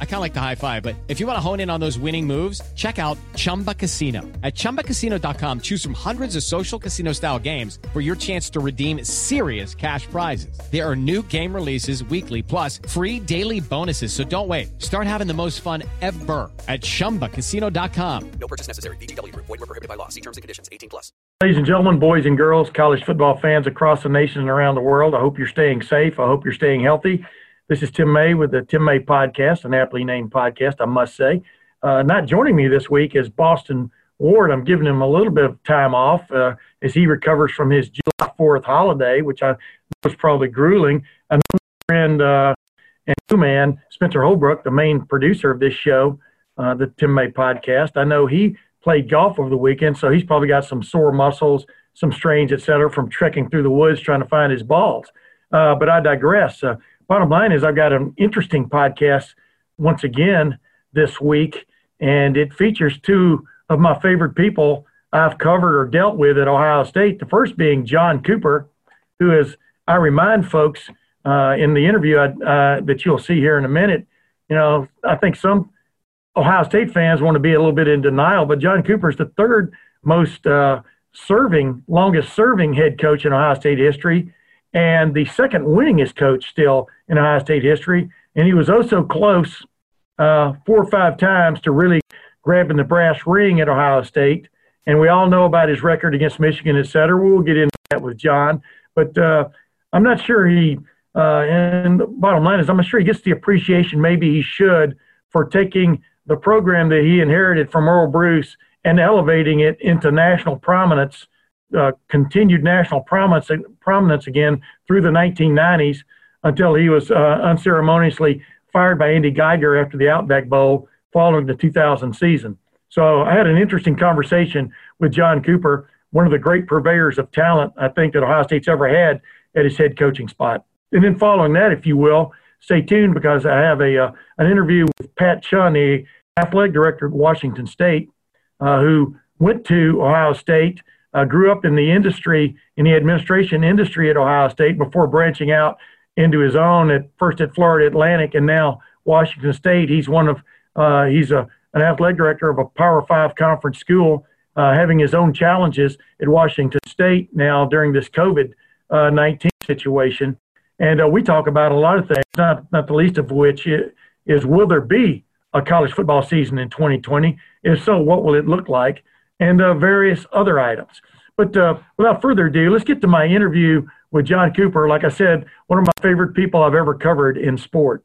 I kind of like the high five, but if you want to hone in on those winning moves, check out Chumba Casino. At ChumbaCasino.com, choose from hundreds of social casino style games for your chance to redeem serious cash prizes. There are new game releases weekly, plus free daily bonuses. So don't wait. Start having the most fun ever at ChumbaCasino.com. No purchase necessary. VGW. Void were prohibited by law. See terms and conditions. 18 plus. Ladies and gentlemen, boys and girls, college football fans across the nation and around the world, I hope you're staying safe. I hope you're staying healthy. This is Tim May with the Tim May Podcast, an aptly named podcast, I must say. Uh, not joining me this week is Austin Ward. I'm giving him a little bit of time off uh, as he recovers from his July 4th holiday, which I was probably grueling. Another friend uh, and new man, Spencer Holbrook, the main producer of this show, uh, the Tim May Podcast. I know he played golf over the weekend, so he's probably got some sore muscles, some strains, et cetera, from trekking through the woods trying to find his balls. Uh, but I digress. Bottom line is I've got an interesting podcast once again this week, and it features two of my favorite people I've covered or dealt with at Ohio State. The first being John Cooper, who is, I remind folks uh, in the interview uh, that you'll see here in a minute, you know, I think some Ohio State fans want to be a little bit in denial, but John Cooper is the third most uh, serving, longest serving head coach in Ohio State history and the second winningest coach still in Ohio State history. And he was also close uh, four or five times to really grabbing the brass ring at Ohio State. And we all know about his record against Michigan, et cetera. We'll get into that with John. But uh, I'm not sure he, uh, and the bottom line is, I'm not sure he gets the appreciation maybe he should for taking the program that he inherited from Earle Bruce and elevating it into national prominence uh, continued national prominence, prominence again through the 1990s until he was uh, unceremoniously fired by Andy Geiger after the Outback Bowl following the 2000 season. So I had an interesting conversation with John Cooper, one of the great purveyors of talent I think that Ohio State's ever had at his head coaching spot. And then following that, if you will, stay tuned because I have a uh, an interview with Pat Chun, the athletic director at Washington State, uh, who went to Ohio State uh, grew up in the industry, in the administration industry at Ohio State before branching out into his own at first at Florida Atlantic and now Washington State. He's one of uh, he's a an athletic director of a Power Five conference school, uh, having his own challenges at Washington State now during this COVID uh, nineteen situation. And uh, we talk about a lot of things, not not the least of which is will there be a college football season in 2020? If so, what will it look like? And uh, various other items. But uh, without further ado, let's get to my interview with John Cooper. Like I said, one of my favorite people I've ever covered in sport.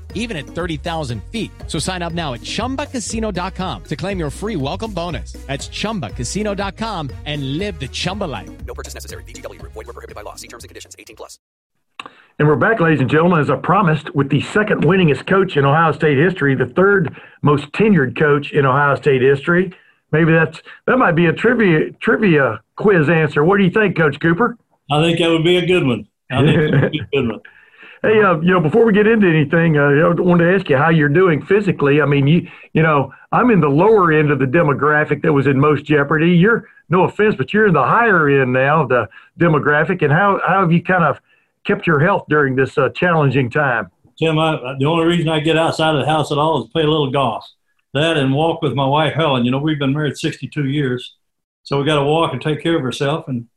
even at 30,000 feet. So sign up now at chumbacasino.com to claim your free welcome bonus. That's chumbacasino.com and live the Chumba life. No purchase necessary. VGW, void, were prohibited by law. See terms and conditions 18 plus. And we're back, ladies and gentlemen, as I promised, with the second winningest coach in Ohio State history, the third most tenured coach in Ohio State history. Maybe that's that might be a trivia trivia quiz answer. What do you think, Coach Cooper? I think that would be a good one. I think that would be a good one. Hey, uh, you know, before we get into anything, uh, I wanted to ask you how you're doing physically. I mean, you, you know, I'm in the lower end of the demographic that was in most jeopardy. You're, no offense, but you're in the higher end now, the demographic. And how, how have you kind of kept your health during this uh, challenging time? Tim, I, the only reason I get outside of the house at all is play a little golf. That and walk with my wife Helen. You know, we've been married 62 years, so we got to walk and take care of ourselves. And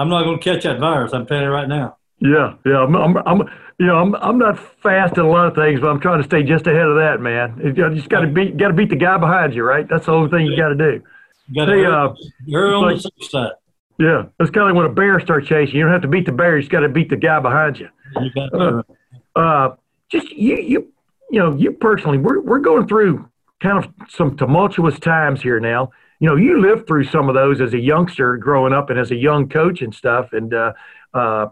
I'm not going to catch that virus. I'm telling you right now. Yeah, yeah. I'm, I'm, I'm, you know, I'm, I'm not fast in a lot of things, but I'm trying to stay just ahead of that, man. You just got to beat, got to beat the guy behind you, right? That's the only thing you got to do. You got to Hey, err, uh, err on like- the safe side. Yeah, it's kind of like when a bear starts chasing. You don't have to beat the bear; you just got to beat the guy behind you. You to, Uh, just you, you, you know, you personally, we're we're going through kind of some tumultuous times here now. You know, you lived through some of those as a youngster growing up and as a young coach and stuff. And uh, uh,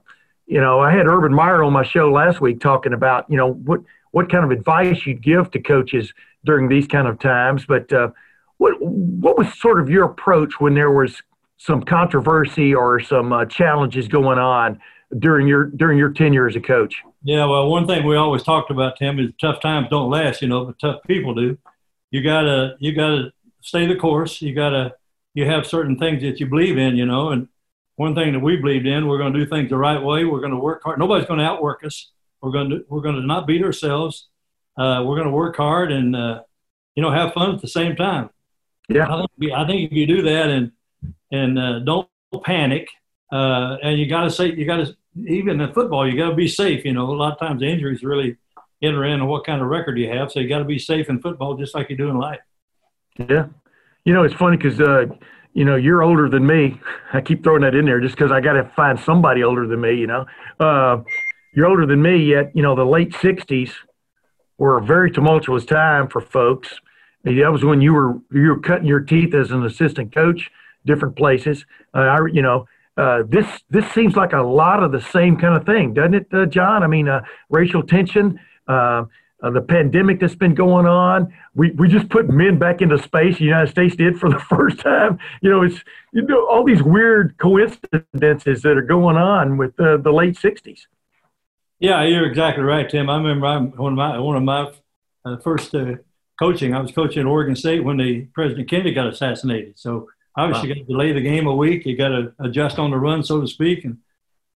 you know, I had Urban Meyer on my show last week talking about you know what what kind of advice you'd give to coaches during these kind of times. But uh, what what was sort of your approach when there was some controversy or some uh, challenges going on during your during your tenure as a coach? Yeah, well, one thing we always talked about, Tim, is tough times don't last, you know, but tough people do. You gotta, you gotta stay the course. You gotta, you have certain things that you believe in, you know. And one thing that we believed in, we're going to do things the right way. We're going to work hard. Nobody's going to outwork us. We're going to, we're going to not beat ourselves. Uh, we're going to work hard and, uh, you know, have fun at the same time. Yeah. I think, I think if you do that and and uh, don't panic, uh, and you got to say you got to even in football you got to be safe. You know, a lot of times injuries really enter in on what kind of record you have, so you got to be safe in football just like you do in life. Yeah. You know, it's funny because, uh, you know, you're older than me. I keep throwing that in there just because I got to find somebody older than me, you know. Uh, you're older than me, yet, you know, the late 60s were a very tumultuous time for folks. That was when you were you were cutting your teeth as an assistant coach, different places. Uh, I, you know, uh, this this seems like a lot of the same kind of thing, doesn't it, uh, John? I mean, uh, racial tension, uh, the pandemic that's been going on. We we just put men back into space. The United States did for the first time. You know, it's you know all these weird coincidences that are going on with uh, the late '60s. Yeah, you're exactly right, Tim. I remember I, one of my one of my uh, first uh, coaching. I was coaching at Oregon State when the President Kennedy got assassinated. So obviously, you got to delay the game a week. You got to adjust on the run, so to speak, and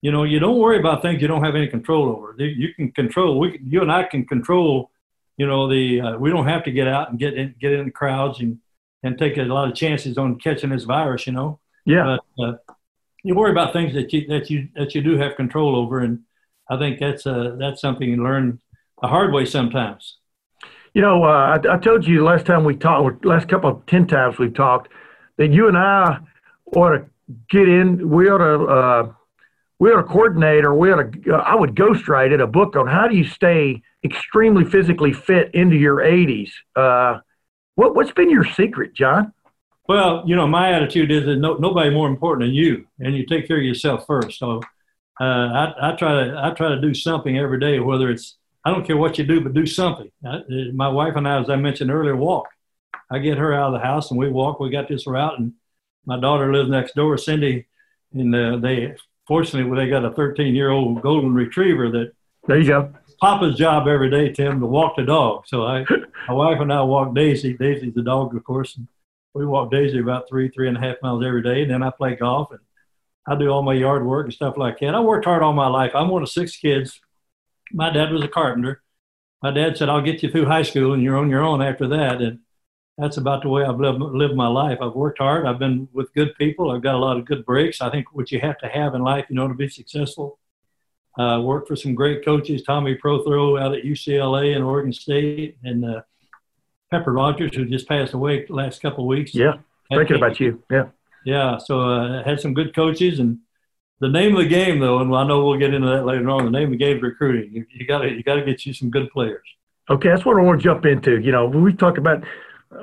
you know you don't worry about things you don't have any control over. You- can control. We, you and I can control. You know the uh, we don't have to get out and get in, get in the crowds and and take a lot of chances on catching this virus. You know Yeah, but uh, you worry about things that you that you that you do have control over, and I think that's uh, that's something you learn the hard way sometimes. You know, uh, I, I told you last time we talked, or last couple of ten times we've talked, that you and I ought to get in. We ought to, uh, we had a coordinator. we to. Uh, I would ghostwrite it a book on how do you stay extremely physically fit into your 80s. Uh, what, what's been your secret, John? Well, you know, my attitude is that no, nobody more important than you, and you take care of yourself first. So uh, I, I try to I try to do something every day, whether it's I don't care what you do, but do something. I, my wife and I, as I mentioned earlier, walk. I get her out of the house and we walk. We got this route, and my daughter lives next door, Cindy, and uh, they fortunately they got a 13 year old golden retriever that There you go. Papa's job every day, Tim, to walk the dog. So I, my wife and I walk Daisy. Daisy's the dog, of course. And we walk Daisy about three, three and a half miles every day. And then I play golf and I do all my yard work and stuff like that. I worked hard all my life. I'm one of six kids. My dad was a carpenter. My dad said, I'll get you through high school and you're on your own after that. And that's about the way I've lived, lived my life. I've worked hard. I've been with good people. I've got a lot of good breaks. I think what you have to have in life, you know, to be successful. Uh, worked for some great coaches, Tommy Prothro out at UCLA and Oregon State, and uh, Pepper Rogers, who just passed away the last couple of weeks. Yeah, thinking about you. Yeah. Yeah, so uh, had some good coaches, and the name of the game, though, and I know we'll get into that later on. The name of the game is recruiting. You, you got to you got to get you some good players. Okay, that's what I want to jump into. You know, we talked about.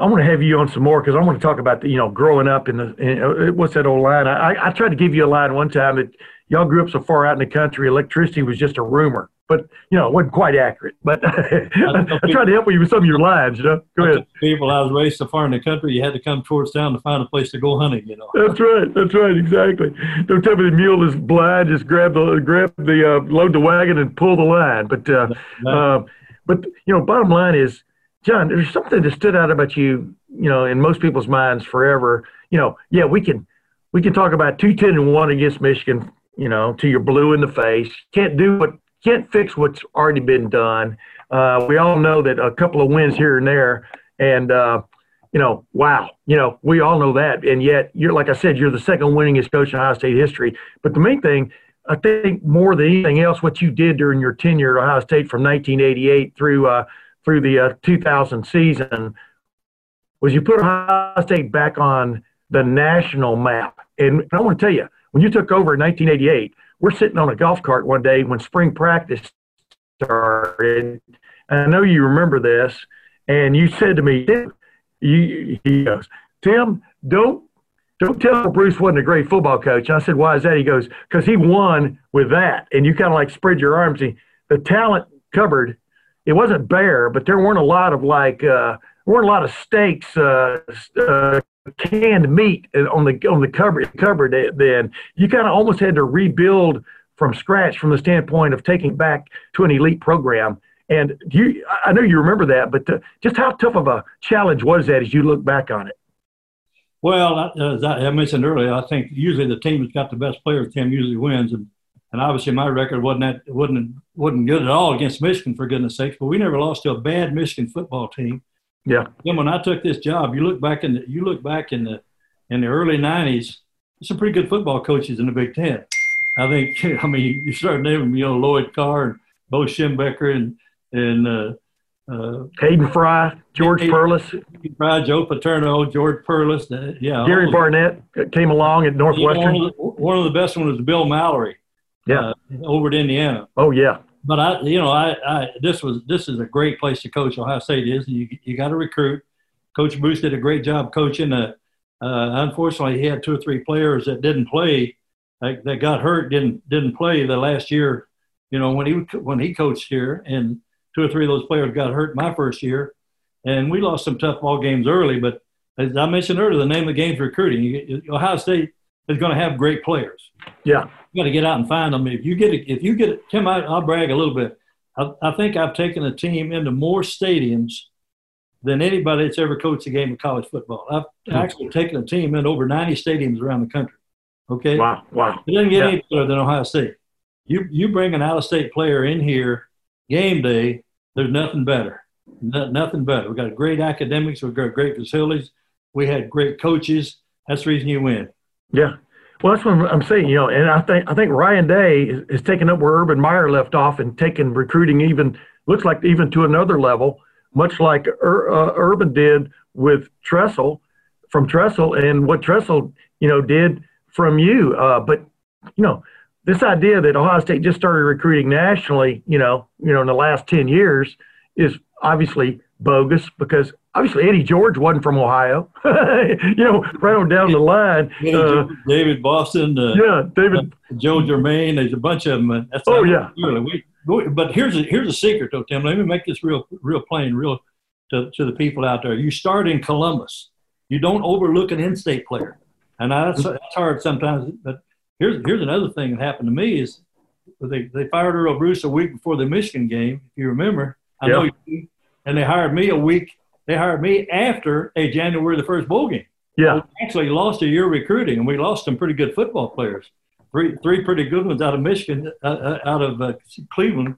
I want to have you on some more because I want to talk about the, you know growing up in the in, uh, what's that old line? I, I tried to give you a line one time that y'all grew up so far out in the country, electricity was just a rumor, but you know it wasn't quite accurate. But I, I tried to help you with some of your lines. You know, go ahead. People, I was raised so far in the country, you had to come towards town to find a place to go hunting. You know. That's right. That's right. Exactly. Don't tell me the mule is blind. Just grab the grab the uh, load the wagon and pull the line. But uh, uh, but you know, bottom line is, John, there's something that stood out about you. You know, in most people's minds forever. You know, yeah, we can we can talk about two ten and one against Michigan. You know, till you're blue in the face. Can't do what can't fix what's already been done. Uh, we all know that a couple of wins here and there, and uh, you know, wow, you know, we all know that. And yet, you're like I said, you're the second winningest coach in Ohio State history. But the main thing, I think more than anything else, what you did during your tenure at Ohio State from 1988 through uh, through the uh, 2000 season was you put Ohio State back on the national map. And I want to tell you, when you took over in 1988, we're sitting on a golf cart one day when spring practice started. And I know you remember this, and you said to me, Tim, you, he goes, Tim, don't don't tell Bruce wasn't a great football coach. And I said, why is that? He goes, because he won with that. And you kind of like spread your arms. He, the talent cupboard, it wasn't bare, but there weren't a lot of like, uh, weren't a lot of steaks, uh, uh, canned meat on the on the cupboard. Cupboard then you kind of almost had to rebuild from scratch from the standpoint of taking back to an elite program. And you, I know you remember that, but the, just how tough of a challenge was that as you look back on it? Well, as I mentioned earlier, I think usually the team that's got the best players, team usually wins, and and obviously my record wasn't that wasn't wasn't good at all against Michigan for goodness sakes. But we never lost to a bad Michigan football team. Yeah. Then when I took this job, you look back in the, you look back in the in the early '90s, some pretty good football coaches in the Big Ten. I think I mean you start naming you know Lloyd Carr and Bo Schembechler and and uh, uh, Hayden Fry, George Hayden, Perles, Fry, Joe Paterno, George Perles, uh, yeah. Gary Barnett came along at Northwestern. one, of the, one, of the, best ones was Bill Mallory. Yeah, uh, over at Indiana. Oh yeah. But I, you know, I, I, this was this is a great place to coach. Ohio State is. You you got to recruit. Coach Bruce did a great job coaching. Uh, uh, unfortunately, he had two or three players that didn't play, that, that got hurt, didn't didn't play the last year. You know, when he when he coached here, and two or three of those players got hurt my first year, and we lost some tough ball games early. But as I mentioned earlier, the name of the game is recruiting. You, Ohio State is going to have great players. Yeah, got to get out and find them. If you get it, if you get it, Tim, I, I'll brag a little bit. I, I think I've taken a team into more stadiums than anybody that's ever coached a game of college football. I've mm-hmm. actually taken a team in over 90 stadiums around the country. Okay. Wow. Wow. It doesn't get yeah. any better than Ohio State. You you bring an out of state player in here game day, there's nothing better. No, nothing better. We've got great academics. We've got great facilities. We had great coaches. That's the reason you win. Yeah. Well, that's what I'm saying, you know, and I think I think Ryan Day is, is taking up where Urban Meyer left off and taking recruiting even looks like even to another level, much like Ur, uh, Urban did with Tressel from Tressel and what Tressel, you know, did from you. Uh, but you know, this idea that Ohio State just started recruiting nationally, you know, you know, in the last 10 years is obviously bogus because obviously Eddie George wasn't from Ohio, you know, right on down the line. Uh, David Boston. Uh, yeah, David. Uh, Joe Germaine. There's a bunch of them. That's oh, yeah. We, we, but here's a, here's a secret, though, Tim. Let me make this real, real plain, real to, to the people out there. You start in Columbus. You don't overlook an in-state player. And that's, that's hard sometimes, but Here's here's another thing that happened to me is they, they fired Earle Bruce a week before the Michigan game, if you remember. I know you, and they hired me a week. They hired me after a January the first bowl game. Yeah, we actually lost a year recruiting, and we lost some pretty good football players. Three three pretty good ones out of Michigan, uh, uh out of uh, Cleveland.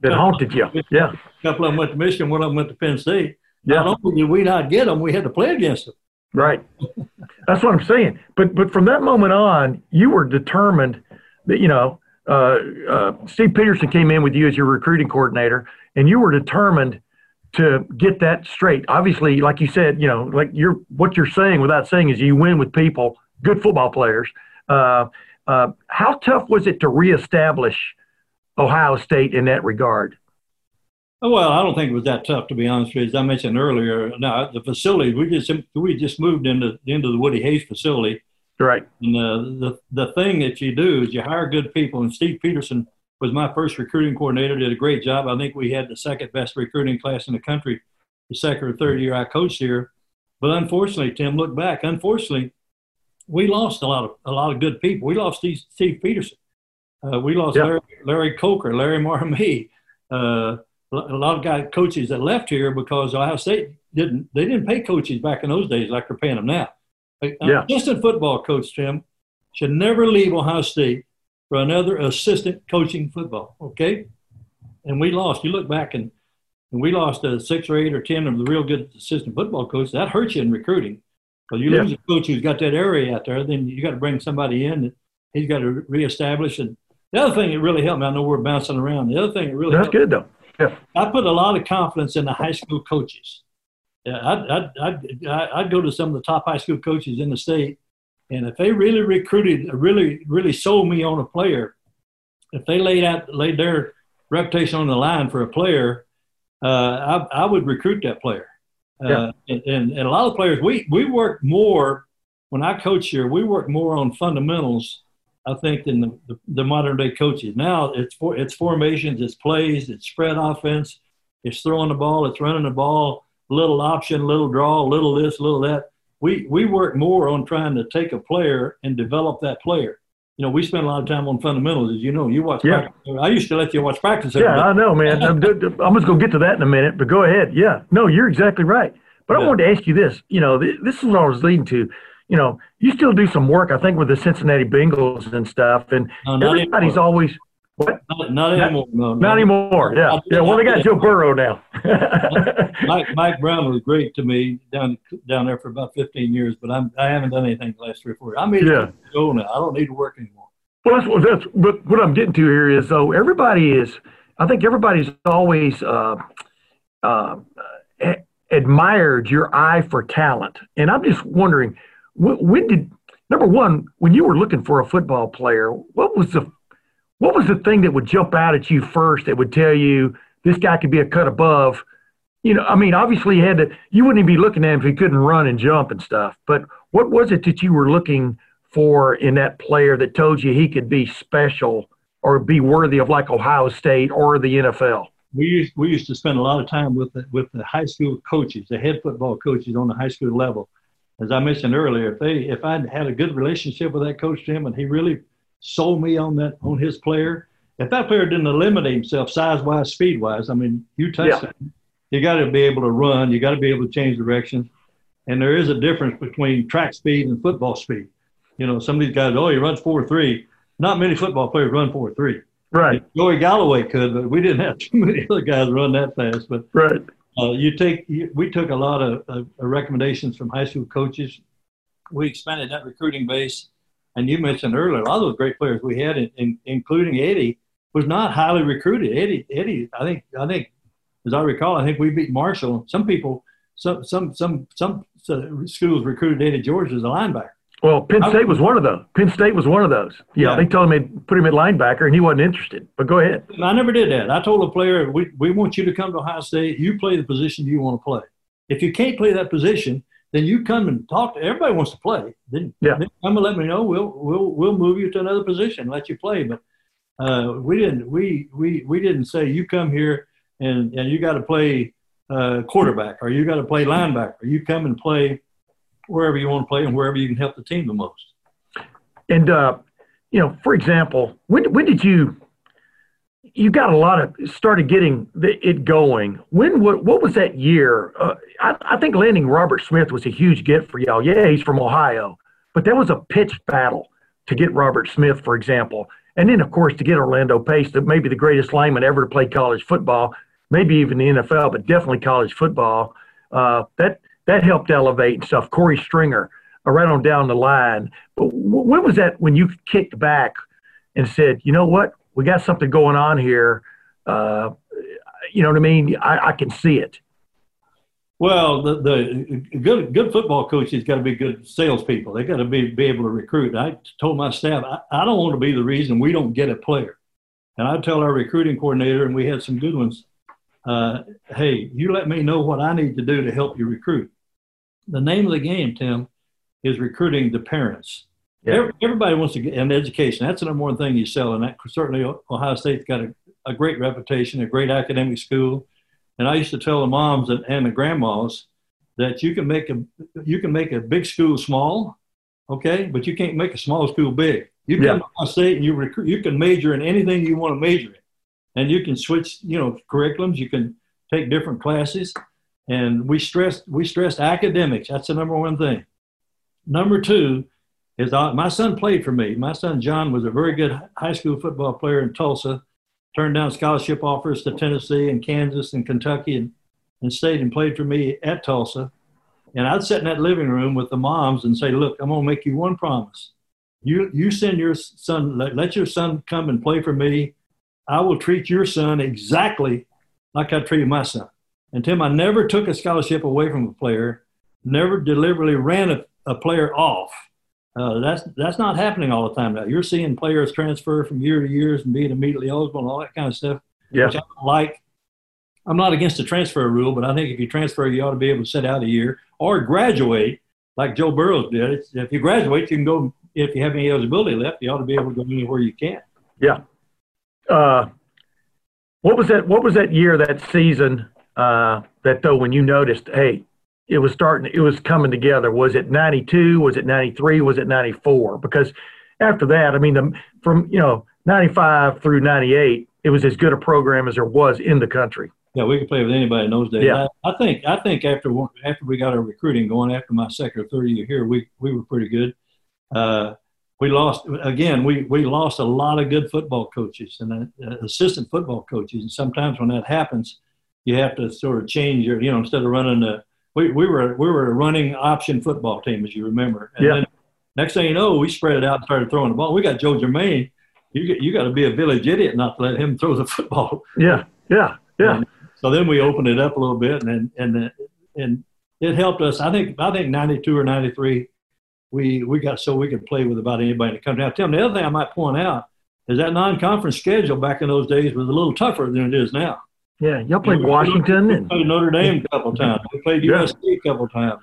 That haunted you. Yeah, a couple of them went to Michigan, one of them went to Penn State. Yeah. Not only did we not get them, we had to play against them. Right. That's what I'm saying. But but from that moment on, you were determined that you know uh, uh, Steve Peterson came in with you as your recruiting coordinator, and you were determined to get that straight. Obviously, like you said, you know, like you're what you're saying without saying is you win with people, good football players. Uh, uh how tough was it to reestablish Ohio State in that regard? Well, I don't think it was that tough to be honest with you. As I mentioned earlier, now the facility we just we just moved into into the Woody Hayes facility. Right. And the, the the thing that you do is you hire good people. And Steve Peterson was my first recruiting coordinator. Did a great job. I think we had the second best recruiting class in the country. The second or third year I coached here, but unfortunately, Tim, look back. Unfortunately, we lost a lot of a lot of good people. We lost Steve, Peterson. Uh, we lost Larry, Larry Coker, Larry Marmie. Uh, a lot of guy coaches that left here because Ohio State didn't they didn't pay coaches back in those days like they're paying them now. Yeah. Assistant football coach Tim should never leave Ohio State for another assistant coaching football. Okay, and we lost. You look back and, and we lost uh, six or eight or ten of the real good assistant football coaches. That hurts you in recruiting because you yeah. lose a coach who's got that area out there. Then you got to bring somebody in that he's got to reestablish and The other thing that really helped me, I know we're bouncing around. The other thing that really That's helped, good though. Yeah. I put a lot of confidence in the high school coaches. Yeah, I'd, I'd, I'd, I'd go to some of the top high school coaches in the state, and if they really recruited, really, really sold me on a player, if they laid out, laid their reputation on the line for a player, uh, I, I would recruit that player. Uh, Yeah. and, and, and a lot of players, we, we work more, when I coach here, we work more on fundamentals, I think, than the, the, the modern day coaches. Now it's for, it's formations, it's plays, it's spread offense, it's throwing the ball, it's running the ball, little option, little draw, little this, little that. We, we work more on trying to take a player and develop that player. You know, we spend a lot of time on fundamentals, as you know. You watch Yeah. practice. I used to let you watch practice. Yeah. I know, man. I'm, I'm just going to get to that in a minute, but go ahead. Yeah. No, you're exactly right. But I wanted to ask you this. You know, th- this is what I was leading to. You know, you still do some work, I think, with the Cincinnati Bengals and stuff. And No, everybody's anymore. always, what? Not, not anymore. No, no. Not anymore. Yeah. Yeah. Well, they got Joe Burrow now. Mike, Mike Brown was great to me down down there for about 15 years, but I'm, I haven't done anything the last three or four years. I made Yeah. go now. I don't need to work anymore. Well, that's what that's. But what I'm getting to here is, though, everybody is. I think everybody's always uh, uh, admired your eye for talent, and I'm just wondering, when, when did number one, when you were looking for a football player, what was the what was the thing that would jump out at you first that would tell you this guy could be a cut above? You know, I mean, obviously, you had to. You wouldn't even be looking at him if he couldn't run and jump and stuff. But what was it that you were looking for in that player that told you he could be special or be worthy of like Ohio State or the NFL? We used we used to spend a lot of time with the, with the high school coaches, the head football coaches on the high school level. As I mentioned earlier, if they if I had a good relationship with that coach Jim and he really sold me on that on his player, if that player didn't eliminate himself size wise, speed wise, I mean, you touch Yeah. that, you got to be able to run, you got to be able to change directions, and there is a difference between track speed and football speed. You know, some of these guys, oh, he runs four three. Not many football players run four three. Right, Joey Galloway could, but we didn't have too many other guys run that fast. But right. uh, you take, you, we took a lot of uh, recommendations from high school coaches. We expanded that recruiting base, and you mentioned earlier a lot of those great players we had, in, in, including Eddie, was not highly recruited. Eddie, Eddie, I think, I think, as I recall, I think we beat Marshall. Some people, some, some, some, some uh, schools recruited Eddie George as a linebacker. Well, Penn State was one of those. Penn State was one of those. Yeah, Yeah. they told him they'd put him at linebacker, and he wasn't interested. But go ahead. I never did that. I told a player, we, we want you to come to Ohio State. You play the position you want to play. If you can't play that position, then you come and talk to everybody wants to play. Then, Yeah. then come and let me know. We'll we'll we'll move you to another position, let you play. But uh, we didn't we we we didn't say you come here and and you got to play uh, quarterback or you got to play linebacker. You come and play wherever you want to play and wherever you can help the team the most. And uh, you know, for example, when when did you you got a lot of started getting it going? When what what was that year? Uh, I, I think landing Robert Smith was a huge get for y'all. Yeah, he's from Ohio, but that was a pitched battle to get Robert Smith, for example, and then of course to get Orlando Pace, the, maybe the greatest lineman ever to play college football, maybe even the NFL, but definitely college football. Uh, that that helped elevate and stuff. Corey Stringer, uh, right on down the line. But when was that when you kicked back and said, you know what, we got something going on here? Uh, you know what I mean? I, I can see it. Well, the, the good good football coaches got to be good salespeople. They got to be be able to recruit. I told my staff, I, I don't want to be the reason we don't get a player. And I tell our recruiting coordinator, and we had some good ones. Uh, hey, you let me know what I need to do to help you recruit. The name of the game, Tim, is recruiting the parents. Yeah. Everybody wants to get an education. That's the number one thing you sell, and that certainly Ohio State's got a, a great reputation, a great academic school. And I used to tell the moms and, and the grandmas that you can make a you can make a big school small, okay, but you can't make a small school big. You Yeah. come to Ohio State and you recruit, you can major in anything you want to major in, and you can switch, you know, curriculums. You can take different classes, and we stress we stress academics. That's the number one thing. Number two is I, uh, my son played for me. My son John was a very good high school football player in Tulsa turned down scholarship offers to Tennessee and Kansas and Kentucky and, and stayed and played for me at Tulsa. And I'd sit in that living room with the moms and say, Look, I'm going to make you one promise. You you send your son, let, let your son come and play for me. I will treat your son exactly like I treated my son. And Tim, I never took a scholarship away from a player, never deliberately ran a, a player off. Uh, that's that's not happening all the time now. You're seeing players transfer from year to years and being immediately eligible and all that kind of stuff. Yeah. Which I don't like. I'm not against the transfer rule, but I think if you transfer, you ought to be able to sit out a year or graduate like Joe Burrows did. It's, if you graduate, you can go. If you have any eligibility left, you ought to be able to go anywhere you can. Yeah. Uh, what was that? What was that year? That season? Uh, that though, when you noticed, hey, it was starting. It was coming together. Was it '92? Was it '93? Was it '94? Because after that, I mean, the, from you know '95 through '98, it was as good a program as there was in the country. Yeah, we could play with anybody in those days. Yeah. I, I think I think after after we got our recruiting going after my second or third year here, we we were pretty good. Uh, we lost again. We we lost a lot of good football coaches and uh, assistant football coaches, and sometimes when that happens, you have to sort of change your you know instead of running the we, we were we were a running option football team as you remember. And Yeah. then next thing you know, we spread it out and started throwing the ball. We got Joe Germaine. You get, you got to be a village idiot not to let him throw the football. Yeah, yeah, yeah, So then we opened it up a little bit, and and and it helped us. I think I think ninety two or ninety three, we we got so we could play with about anybody in the country. Now, Tim, the other thing I might point out is that non conference schedule back in those days was a little tougher than it is now. Yeah. Y'all played Washington We and played Notre Dame a couple times. We played Yeah. USC a couple times.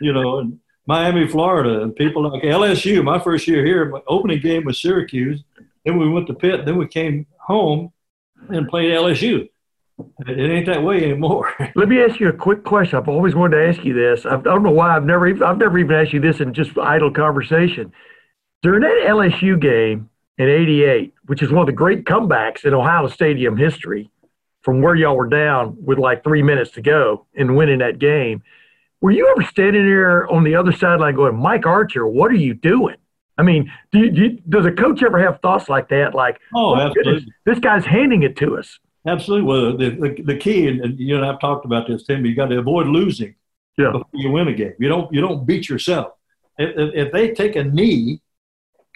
You know, and Miami, Florida, and people like LSU. My first year here, my opening game was Syracuse. Then we went to Pitt. Then we came home and played LSU. It ain't that way anymore. Let me ask you a quick question. I've always wanted to ask you this. I don't know why I've never even, I've never even asked you this in just idle conversation. During that LSU game in '88, which is one of the great comebacks in Ohio Stadium history, from where y'all were down with like three minutes to go and winning that game, were you ever standing there on the other sideline going, "Mike Archer, what are you doing?" I mean, do you, do you, does a coach ever have thoughts like that? Like, Oh, oh "My goodness, this guy's handing it to us. Absolutely. Well, the, the, the key, and, and you and I've talked about this, Tim, you got to avoid losing Yeah. before you win a game. You don't, you don't beat yourself. If, if, if they take a knee,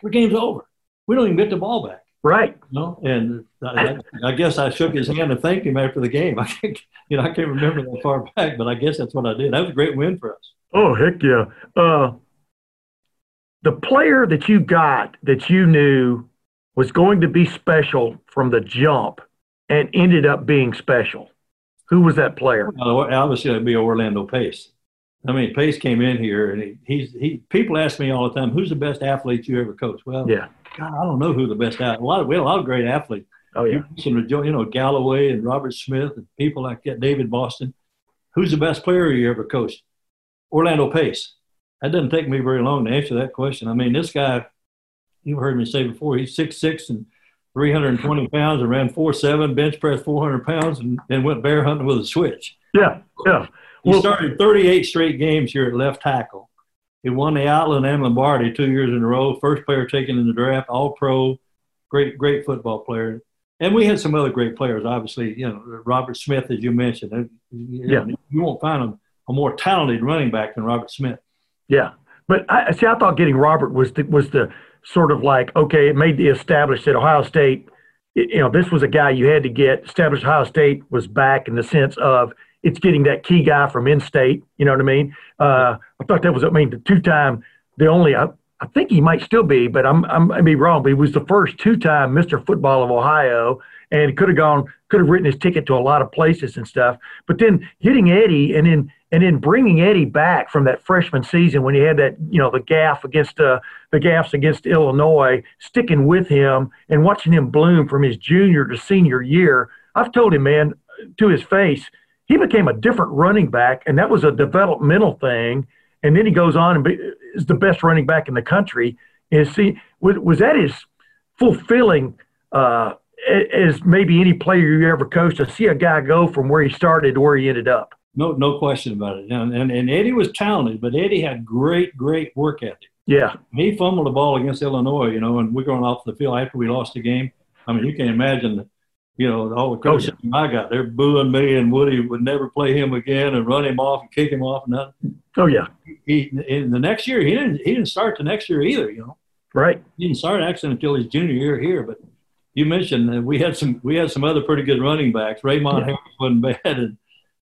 the game's over. We don't even get the ball back. Right. You know? And I, I guess I shook his hand and thanked him after the game. I can't, you know, I can't remember that far back, but I guess that's what I did. That was a great win for us. Oh heck yeah! Uh, the player that you got that you knew was going to be special from the jump and ended up being special. Who was that player? Obviously, it'd be Orlando Pace. I mean, Pace came in here, and he, he's he. People ask me all the time, "Who's the best athlete you ever coached?" Well, Yeah. God, I don't know who the best athlete. A lot of we had a lot of great athletes. Oh yeah. You know, Galloway and Robert Smith and people like that, David Boston. Who's the best player you ever coached? Orlando Pace. That doesn't take me very long to answer that question. I mean, this guy, you've heard me say before, he's six six and 320 pounds and ran four seven, bench press 400 pounds, and then went bear hunting with a switch. Yeah. Yeah. He started 38 straight games here at left tackle. He won the Outland and Lombardi two years in a row. First player taken in the draft, all pro, great, great football player. And we had some other great players, obviously. You know, Robert Smith, as you mentioned. You, Yeah. you won't find a, a more talented running back than Robert Smith. Yeah. But I see. I thought getting Robert was the, was the sort of like okay, it made the established that Ohio State. You know, this was a guy you had to get. Established Ohio State was back in the sense of it's getting that key guy from in-state. You know what I mean? Uh, I thought that was. I mean, the two-time, the only. I, I think he might still be, but I'm I'm I may be wrong. But he was the first two-time Mr. Football of Ohio, and could have gone, could have written his ticket to a lot of places and stuff. But then getting Eddie, and then and then bringing Eddie back from that freshman season when he had that, you know, the gaff against uh, the gaffs against Illinois, sticking with him and watching him bloom from his junior to senior year. I've told him, man, to his face, he became a different running back, and that was a developmental thing. And then he goes on and be, is the best running back in the country. Is see was, was that as fulfilling uh, as maybe any player you ever coached to see a guy go from where he started to where he ended up? No, no question about it. And, and, and Eddie was talented, but Eddie had great, great work ethic. Yeah, he fumbled the ball against Illinois, you know, and we're going off the field after we lost the game. I mean, you can imagine, the, you know, all the coaches I got, they're booing me, and Woody would never play him again and run him off and kick him off. And nothing. oh yeah, He, in the next year, he didn't, he didn't start the next year either, you know. Right. He didn't start actually until his junior year here. But you mentioned that we had some we had some other pretty good running backs. Raymond Yeah. Harris wasn't bad, and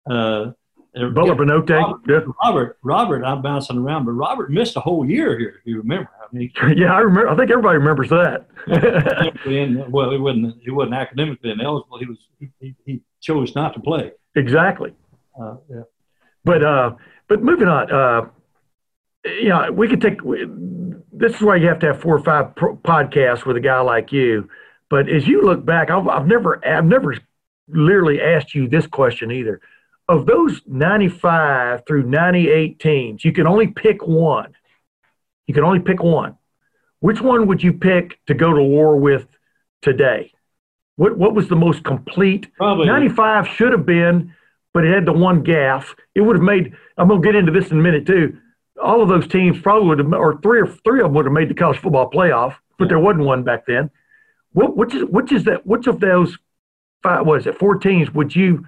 uh, Butler By'not'e. Yeah. Robert, Robert, I'm bouncing around, but Robert missed a whole year here. If you remember, I mean, Yeah, I remember. I think everybody remembers that. well, he wasn't he wasn't academically ineligible. He was he, he, he chose not to play. exactly. Uh, yeah. But uh, but moving on. Uh, you know, we could take. we- This is why you have to have four or five pro- podcasts with a guy like you. But as you look back, I've, I've never I've never literally asked you this question either. Of those 95 through 98 teams, you can only pick one. You can only pick one. Which one would you pick to go to war with today? What what was the most complete Probably 95 should have been, but it had the one gaff. It would have made. I'm going to get into this in a minute too. All of those teams probably would have, or three or three of them would have made the college football playoff, but there wasn't one back then. What which is which is that? Which of those five? Was it four teams? Would you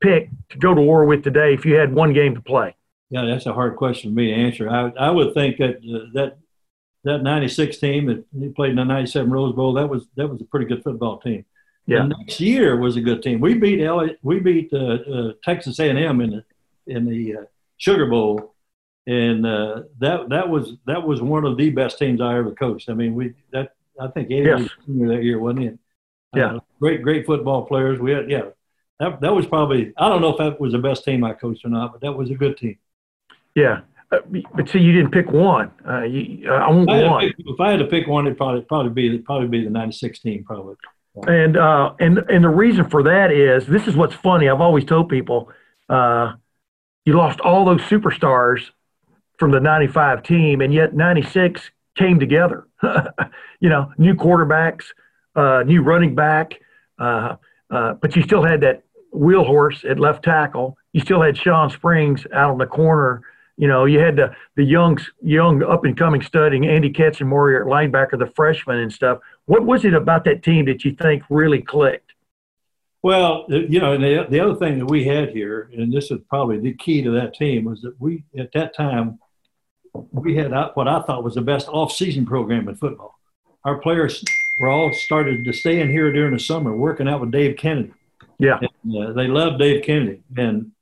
pick to go to war with today if you had one game to play? Yeah, that's a hard question for me to answer. I I would think that uh, that that '96 team that he played in the '97 Rose Bowl that was that was a pretty good football team. Yeah. The next year was a good team. We beat LA, we beat uh, uh, Texas A&M in the in the uh, Sugar Bowl, and uh, that that was that was one of the best teams I ever coached. I mean, we that I think Eddie Yes. was senior that year, wasn't? Yeah. Uh, great great football players. We had yeah. That, that was probably I don't know if that was the best team I coached or not, but that was a good team. Yeah, uh, but see, you didn't pick one. Uh, you, uh, I want If I, had to one. pick, if I had to pick one, it'd probably probably be probably be the '96 team, probably. And uh, and and the reason for that is this is what's funny. I've always told people, uh, you lost all those superstars from the '95 team, and yet '96 came together. you know, new quarterbacks, uh, new running back, uh, uh, but you still had that wheel horse at left tackle. You still had Shawn Springs out on the corner. You know, you had the the young young up and coming studying Andy Katzenmoyer at linebacker, the freshman and stuff. What was it about that team that you think really clicked? Well, you know, and the, the other thing that we had here, and this is probably the key to that team, was that we at that time we had uh, what I thought was the best off-season program in football. Our players were all started to stay in here during the summer, working out with Dave Kennedy. Yeah, And, uh, they love Dave Kennedy, and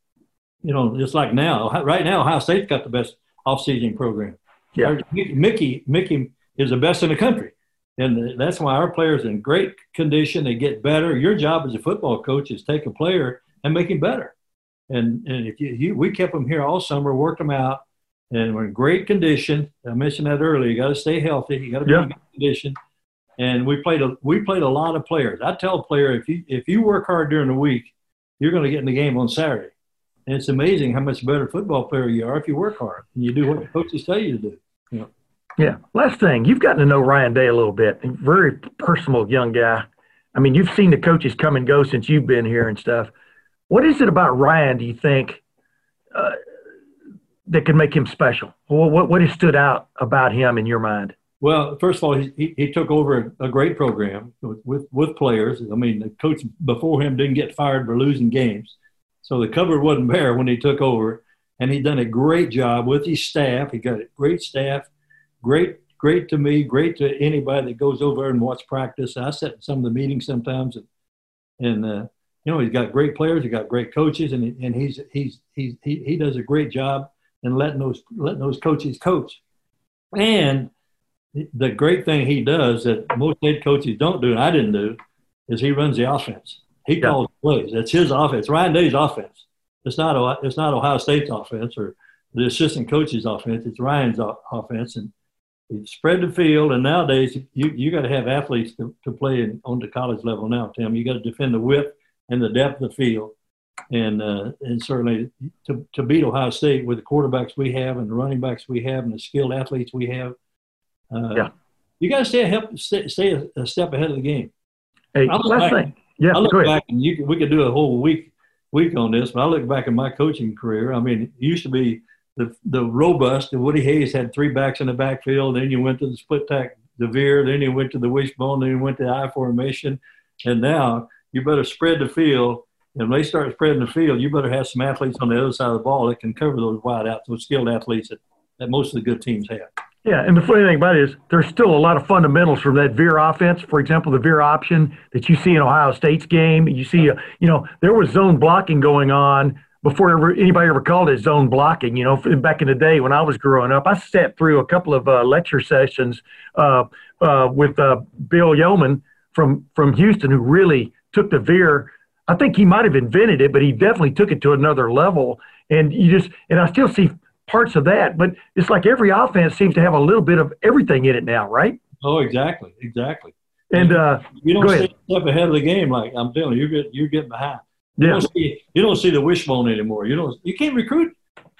you know, just like now, right now, Ohio State's got the best off-season program. Yeah. Mickey, Mickey is the best in the country, and that's why our players are in great condition. They get better. Your job as a football coach is take a player and make him better. And and if you, you we kept them here all summer, worked them out, and we're in great condition. I mentioned that earlier. You got to stay healthy. You got to be Yeah. in good condition. And we played a we played a lot of players. I tell a player if you if you work hard during the week, you're going to get in the game on Saturday. And it's amazing how much better football player you are if you work hard and you do what the coaches tell you to do. yeah. Yeah. Last thing, you've gotten to know Ryan Day a little bit. Very personal young guy. I mean, you've seen the coaches come and go since you've been here and stuff. What is it about Ryan? Do you think uh, that could make him special? What what what has stood out about him in your mind? Well, first of all, he, he, took over a great program with, with, with players. I mean, the coach before him didn't get fired for losing games. So the cupboard wasn't bare when he took over. And he done a great job with his staff. He got a great staff, great, great to me, great to anybody that goes over and watch practice. I sit in some of the meetings sometimes, and, and uh, you know, he's got great players, he's got great coaches, and, he, and he's, he's, he's, he, he does a great job in letting those, letting those coaches coach. And the great thing he does that most head coaches don't do, and I didn't do, is he runs the offense. He Yeah. calls plays. That's his offense. Ryan Day's offense. It's not Ohio- it's not Ohio State's offense or the assistant coach's offense. It's Ryan's offense, and he spread the field. And nowadays, you you got to have athletes to, to play in, on the college level now, Tim. You got to defend the width and the depth of the field, and uh, and certainly to, to beat Ohio State with the quarterbacks we have and the running backs we have and the skilled athletes we have. Uh, Yeah. You got to stay, ahead, stay, stay a, a step ahead of the game. Hey, last back- thing. Yeah, I look back and you, we could do a whole week week on this, but I look back at my coaching career. I mean, it used to be the the robust. And Woody Hayes had three backs in the backfield. Then you went to the split tack, the veer. Then you went to the wishbone. Then you went to the I formation. And now you better spread the field. And when they start spreading the field, you better have some athletes on the other side of the ball that can cover those wide outs, those skilled athletes that, that most of the good teams have. Yeah, and the funny thing about it is there's still a lot of fundamentals from that veer offense. For example, the veer option that you see in Ohio State's game. You see, uh, you know, there was zone blocking going on before ever, anybody ever called it zone blocking. You know, back in the day when I was growing up, I sat through a couple of uh, lecture sessions uh, uh, with uh, Bill Yeoman from from Houston, who really took the veer. I think he might have invented it, but he definitely took it to another level. And you just and I still see parts of that, but it's like every offense seems to have a little bit of everything in it now, right? Oh, exactly, exactly. And uh, you don't go stay ahead. step ahead of the game. Like I'm telling you, you're get, you're getting behind. You yeah, don't see you don't see the wishbone anymore. You don't you can't recruit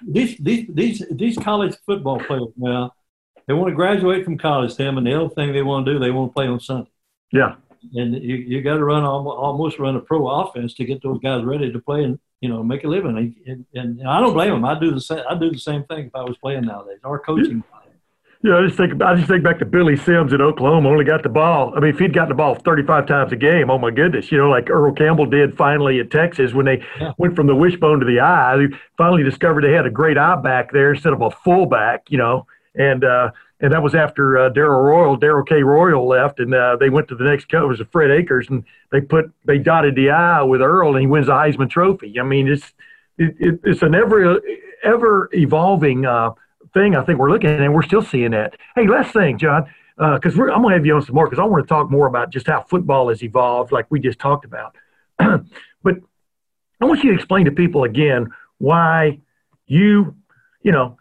these these these these college football players now. They want to graduate from college, Tim, and the other thing they want to do, they want to play on Sunday. yeah, And you, you got to run almost run a pro offense to get those guys ready to play and you know make a living. And, and, and I don't blame them. I do the same. I do the same thing if I was playing nowadays. Our coaching. yeah. I just think I just think back to Billy Sims at Oklahoma. Only got the ball. I mean, if he'd gotten the ball 35 times a game, oh my goodness, you know, like Earl Campbell did finally at Texas when they Yeah. went from the wishbone to the eye. They finally discovered they had a great eye back there instead of a fullback, you know, and. uh and that was after uh, Darrell Royal, Darrell K. Royal left, and uh, they went to the next coach. Was Fred Akers, and they put they dotted the I with Earl, and he wins the Heisman Trophy. I mean, it's it, it, it's an ever ever evolving uh, thing. I think we're looking at, and we're still seeing that. Hey, last thing, John, because we're I'm gonna have you on some more because I want to talk more about just how football has evolved, like we just talked about. but I want you to explain to people again why you, you know,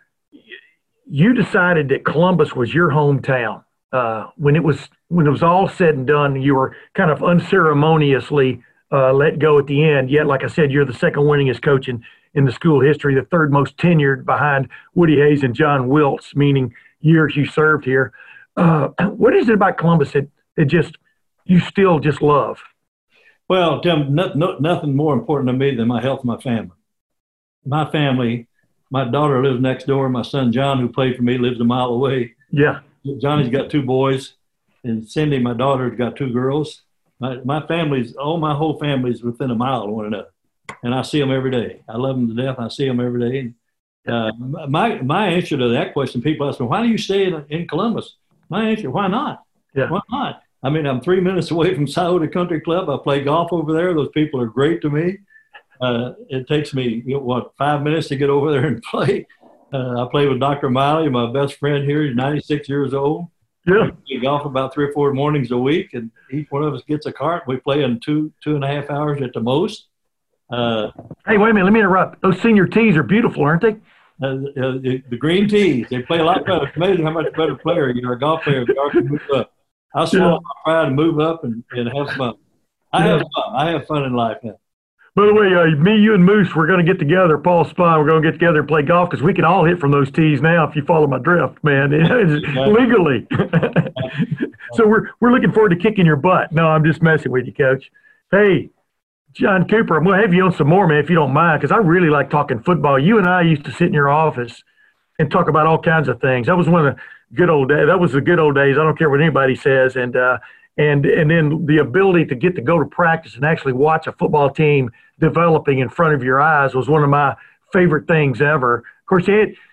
you decided that Columbus was your hometown. Uh, when it was when it was all said and done, you were kind of unceremoniously uh, let go at the end. Yet, like I said, you're the second winningest coach in, in the school history, the third most tenured behind Woody Hayes and John Wilce, meaning years you served here. Uh, what is it about Columbus that, that just you still just love? Well, Tim, no, no, nothing more important to me than my health and my family. My family, my daughter lives next door. My son John, who played for me, lives a mile away. Yeah, Johnny's got two boys, and Cindy, my daughter's got two girls. My, my family's, all my whole family's within a mile of one another, and I see them every day. I love them to death. I see them every day. Uh, my my answer to that question, people ask me, why do you stay in, in Columbus? My answer, why not? Yeah. Why not? I mean, I'm three minutes away from Scioto Country Club. I play golf over there. Those people are great to me. Uh, it takes me you know, what five minutes to get over there and play. Uh, I play with Dr. Miley, my best friend here. He's 96 years old. yeah, We golf about three or four mornings a week, and each one of us gets a cart. We play in two two and a half hours at the most. Uh, Hey, wait a minute. Let me interrupt. Those senior tees are beautiful, aren't they? uh, uh, the, the green tees, they play a lot better. It's amazing how much better player you are, a golf player, you are to move up. I swallow my pride and move up and, and have fun. I have fun. I have fun in life now. By the way, uh, me, you, and Moose, we're going to get together. Paul Spine, we're going to get together and play golf because we can all hit from those tees now. If you follow my drift, man, legally. so we're we're looking forward to kicking your butt. No, I'm just messing with you, Coach. Hey, John Cooper, I'm going to have you on some more, man, if you don't mind, because I really like talking football. You and I used to sit in your office and talk about all kinds of things. That was one of the good old days. That was the good old days. I don't care what anybody says, and uh, and and then the ability to get to go to practice and actually watch a football team developing in front of your eyes was one of my favorite things ever. Of course,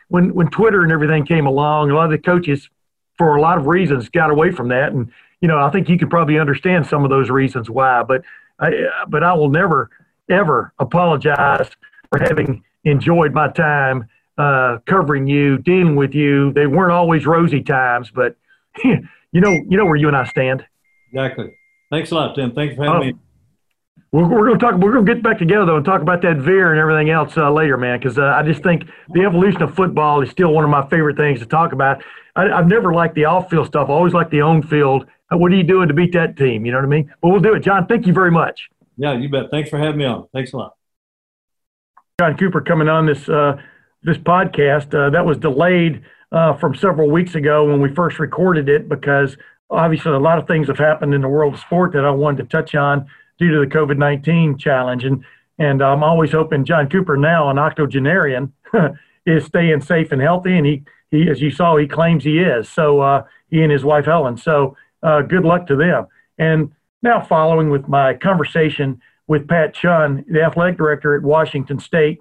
when when Twitter and everything came along, a lot of the coaches, for a lot of reasons, got away from that, and you know I think you could probably understand some of those reasons why. But I, but I will never ever apologize for having enjoyed my time uh, covering you, dealing with you. They weren't always rosy times, but you know you know where you and I stand. Exactly. Thanks a lot, Tim. Thanks for having Oh. me. We're, we're going to talk. We're going to get back together though and talk about that veer and everything else uh, later, man. Because uh, I just think the evolution of football is still one of my favorite things to talk about. I, I've never liked the off-field stuff. I always liked the on-field. Uh, What are you doing to beat that team? You know what I mean? But we'll do it, John. Thank you very much. Yeah, you bet. Thanks for having me on. Thanks a lot. John Cooper coming on this uh, this podcast. Uh, that was delayed uh, from several weeks ago when we first recorded it because obviously a lot of things have happened in the world of sport that I wanted to touch on due to the COVID nineteen challenge. And and I'm always hoping John Cooper now an octogenarian is staying safe and healthy. And he he as you saw he claims he is. So uh, he and his wife Helen. So uh, good luck to them. And now following with my conversation with Pat Chun, the athletic director at Washington State,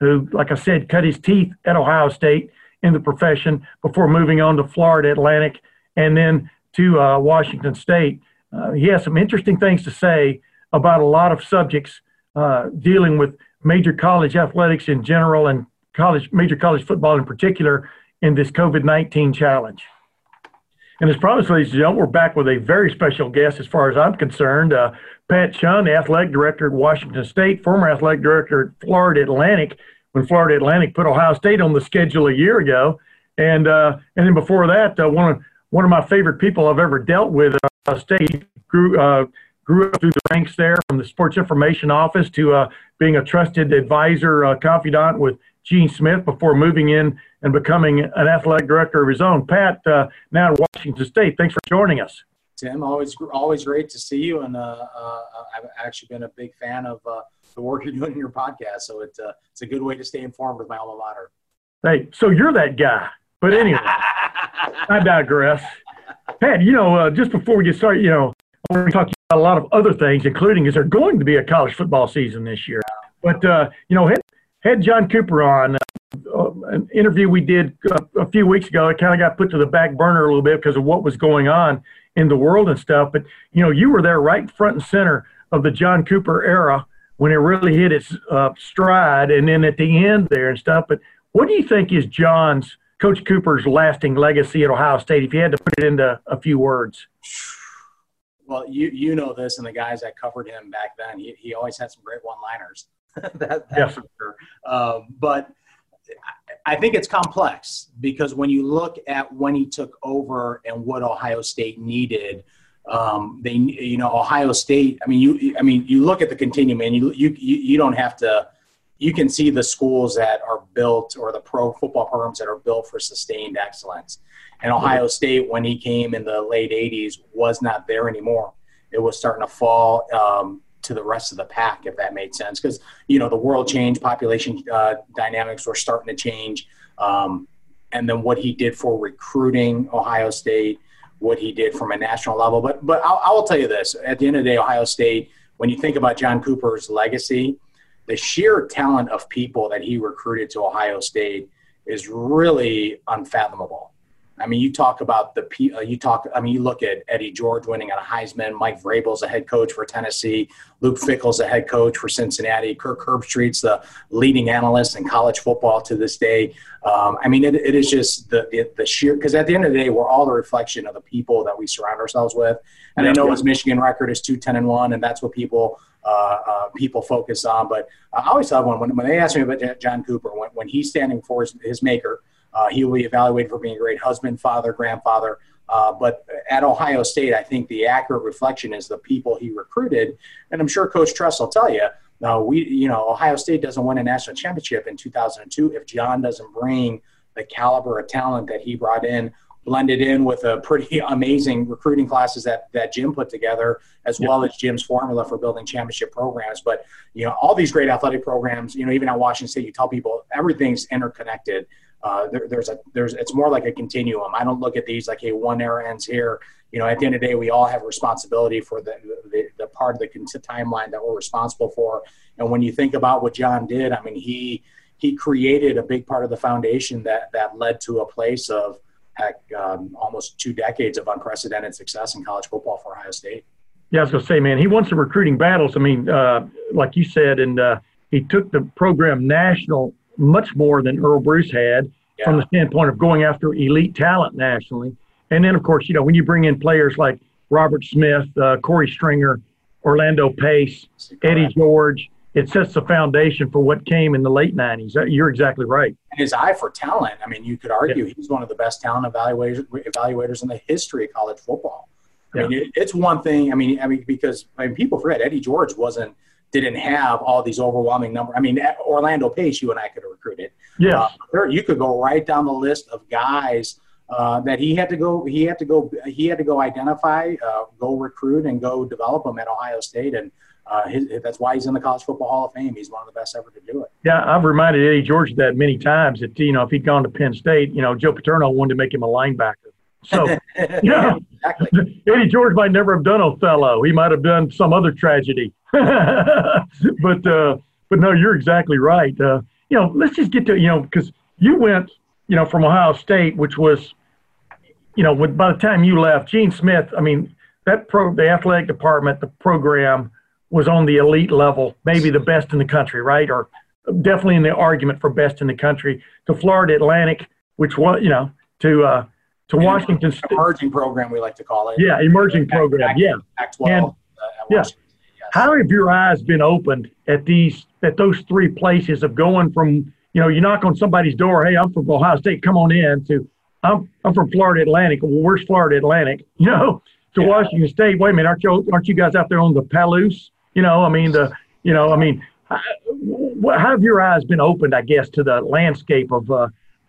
who, like I said, cut his teeth at Ohio State in the profession before moving on to Florida Atlantic and then to uh, Washington State. Uh, he has some interesting things to say about a lot of subjects uh, dealing with major college athletics in general and college major college football in particular in this COVID 19 challenge. And as promised, ladies and gentlemen, we're back with a very special guest as far as I'm concerned. Uh, Pat Chun, athletic director at Washington State, former athletic director at Florida Atlantic, when Florida Atlantic put Ohio State on the schedule a year ago. And, uh, and then before that, uh, one, of, one of my favorite people I've ever dealt with, uh, State, grew, uh, grew up through the ranks there from the sports information office to uh, being a trusted advisor, uh, confidant with Gene Smith before moving in and becoming an athletic director of his own. Pat, uh, now at Washington State, thanks for joining us. Tim, always always great to see you, and uh, uh, I've actually been a big fan of uh, the work you're doing in your podcast. So it's uh, it's a good way to stay informed with my alma mater. Hey, so you're that guy. But anyway, I digress. Pat, you know, uh, just before we get started, you know, I want to talk to you about a lot of other things, including is there going to be a college football season this year? But uh, you know, had, had John Cooper on uh, an interview we did a, a few weeks ago. It kind of got put to the back burner a little bit because of what was going on in the world and stuff. But you know, you were there right front and center of the John Cooper era when it really hit its uh, stride, and then at the end there and stuff. But what do you think is John's Coach Cooper's lasting legacy at Ohio State? If you had to put it into a few words. Well, you you know this, and the guys that covered him back then, he, he always had some great one-liners. that, that's Yes. for sure. Um, but I think it's complex because when you look at when he took over and what Ohio State needed, um, they you know Ohio State. I mean you I mean you look at the continuum and you you you don't have to. You can see the schools that are built or the pro football programs that are built for sustained excellence. And Ohio State, when he came in the late '80s, was not there anymore. It was starting to fall um, to the rest of the pack, if that made sense. Because you know the world changed, population uh, dynamics were starting to change, um, and then what he did for recruiting Ohio State, what he did from a national level. But but I'll, I will tell you this: at the end of the day, Ohio State, when you think about John Cooper's legacy, the sheer talent of people that he recruited to Ohio State is really unfathomable. I mean, you talk about the uh, you talk. I mean, you look at Eddie George winning on a Heisman. Mike Vrabel's a head coach for Tennessee. Luke Fickell's a head coach for Cincinnati. Kirk Herbstreit's the leading analyst in college football to this day. Um, I mean, it, it is just the the, the sheer because at the end of the day, we're all the reflection of the people that we surround ourselves with. And I know his Michigan record is two ten and one, and that's what people people focus on. But I always thought when, when when they ask me about John Cooper, when, when he's standing for his, his maker. Uh, he will be evaluated for being a great husband, father, grandfather. Uh, but at Ohio State, I think the accurate reflection is the people he recruited, and I'm sure Coach Tress will tell you. We, you know, Ohio State doesn't win a national championship in 2002 if John doesn't bring the caliber of talent that he brought in, blended in with a pretty amazing recruiting classes that that Jim put together, as well as Jim's formula for building championship programs. But you know, all these great athletic programs, you know, even at Washington State, you tell people everything's interconnected uh, there, there's a there's it's more like a continuum. I don't look at these like hey one era ends here. You know, at the end of the day, we all have responsibility for the the, the part of the timeline that we're responsible for. And when you think about what John did, I mean, he he created a big part of the foundation that that led to a place of heck um, almost two decades of unprecedented success in college football for Ohio State. Yeah, I was to say, man, he won some recruiting battles. I mean, uh, like you said, and uh, he took the program national much more than Earle Bruce had Yeah. from the standpoint of going after elite talent nationally. And then, of course, you know, when you bring in players like Robert Smith, uh, Corey Stringer, Orlando Pace, Eddie George, it sets the foundation for what came in the late 90s. Uh, You're exactly right. And his eye for talent. I mean, you could argue he's one of the best talent evaluators, evaluators in the history of college football. I mean, it, it's one thing. I mean, I mean, because I mean, people forget Eddie George wasn't didn't have all these overwhelming number. I mean, Orlando Pace, you and I could have recruited. Yes. Uh, there, you could go right down the list of guys uh, that he had to go. He had to go. He had to go identify, uh, go recruit, and go develop them at Ohio State. And uh, his, that's why he's in the College Football Hall of Fame. He's one of the best ever to do it. Yeah, I've reminded Eddie George of that many times that, you know, if he'd gone to Penn State, you know, Joe Paterno wanted to make him a linebacker. So, yeah. exactly. Eddie George might never have done Othello. He might have done some other tragedy. but uh, but no, you're exactly right. Uh, you know, let's just get to you know because you went you know, from Ohio State, which was, you know, with, by the time you left, Gene Smith, I mean, that pro, the athletic department, the program was on the elite level, maybe the best in the country, right? Or definitely in the argument for best in the country. To Florida Atlantic, which was, you know, to uh, to And Washington emerging program, we like to call it. Yeah, emerging program. Yeah. Pac-12. And- uh, yeah. Yes. How have your eyes been opened at these at those three places of going from you know you knock on somebody's door, hey, I'm from Ohio State, come on in, to I'm I'm from Florida Atlantic. Well, where's Florida Atlantic? You know, to Yeah. Washington State. Wait a minute, aren't you aren't you guys out there on the Palouse? You know, I mean the you know, I mean, how how have your eyes been opened? I guess to the landscape of uh,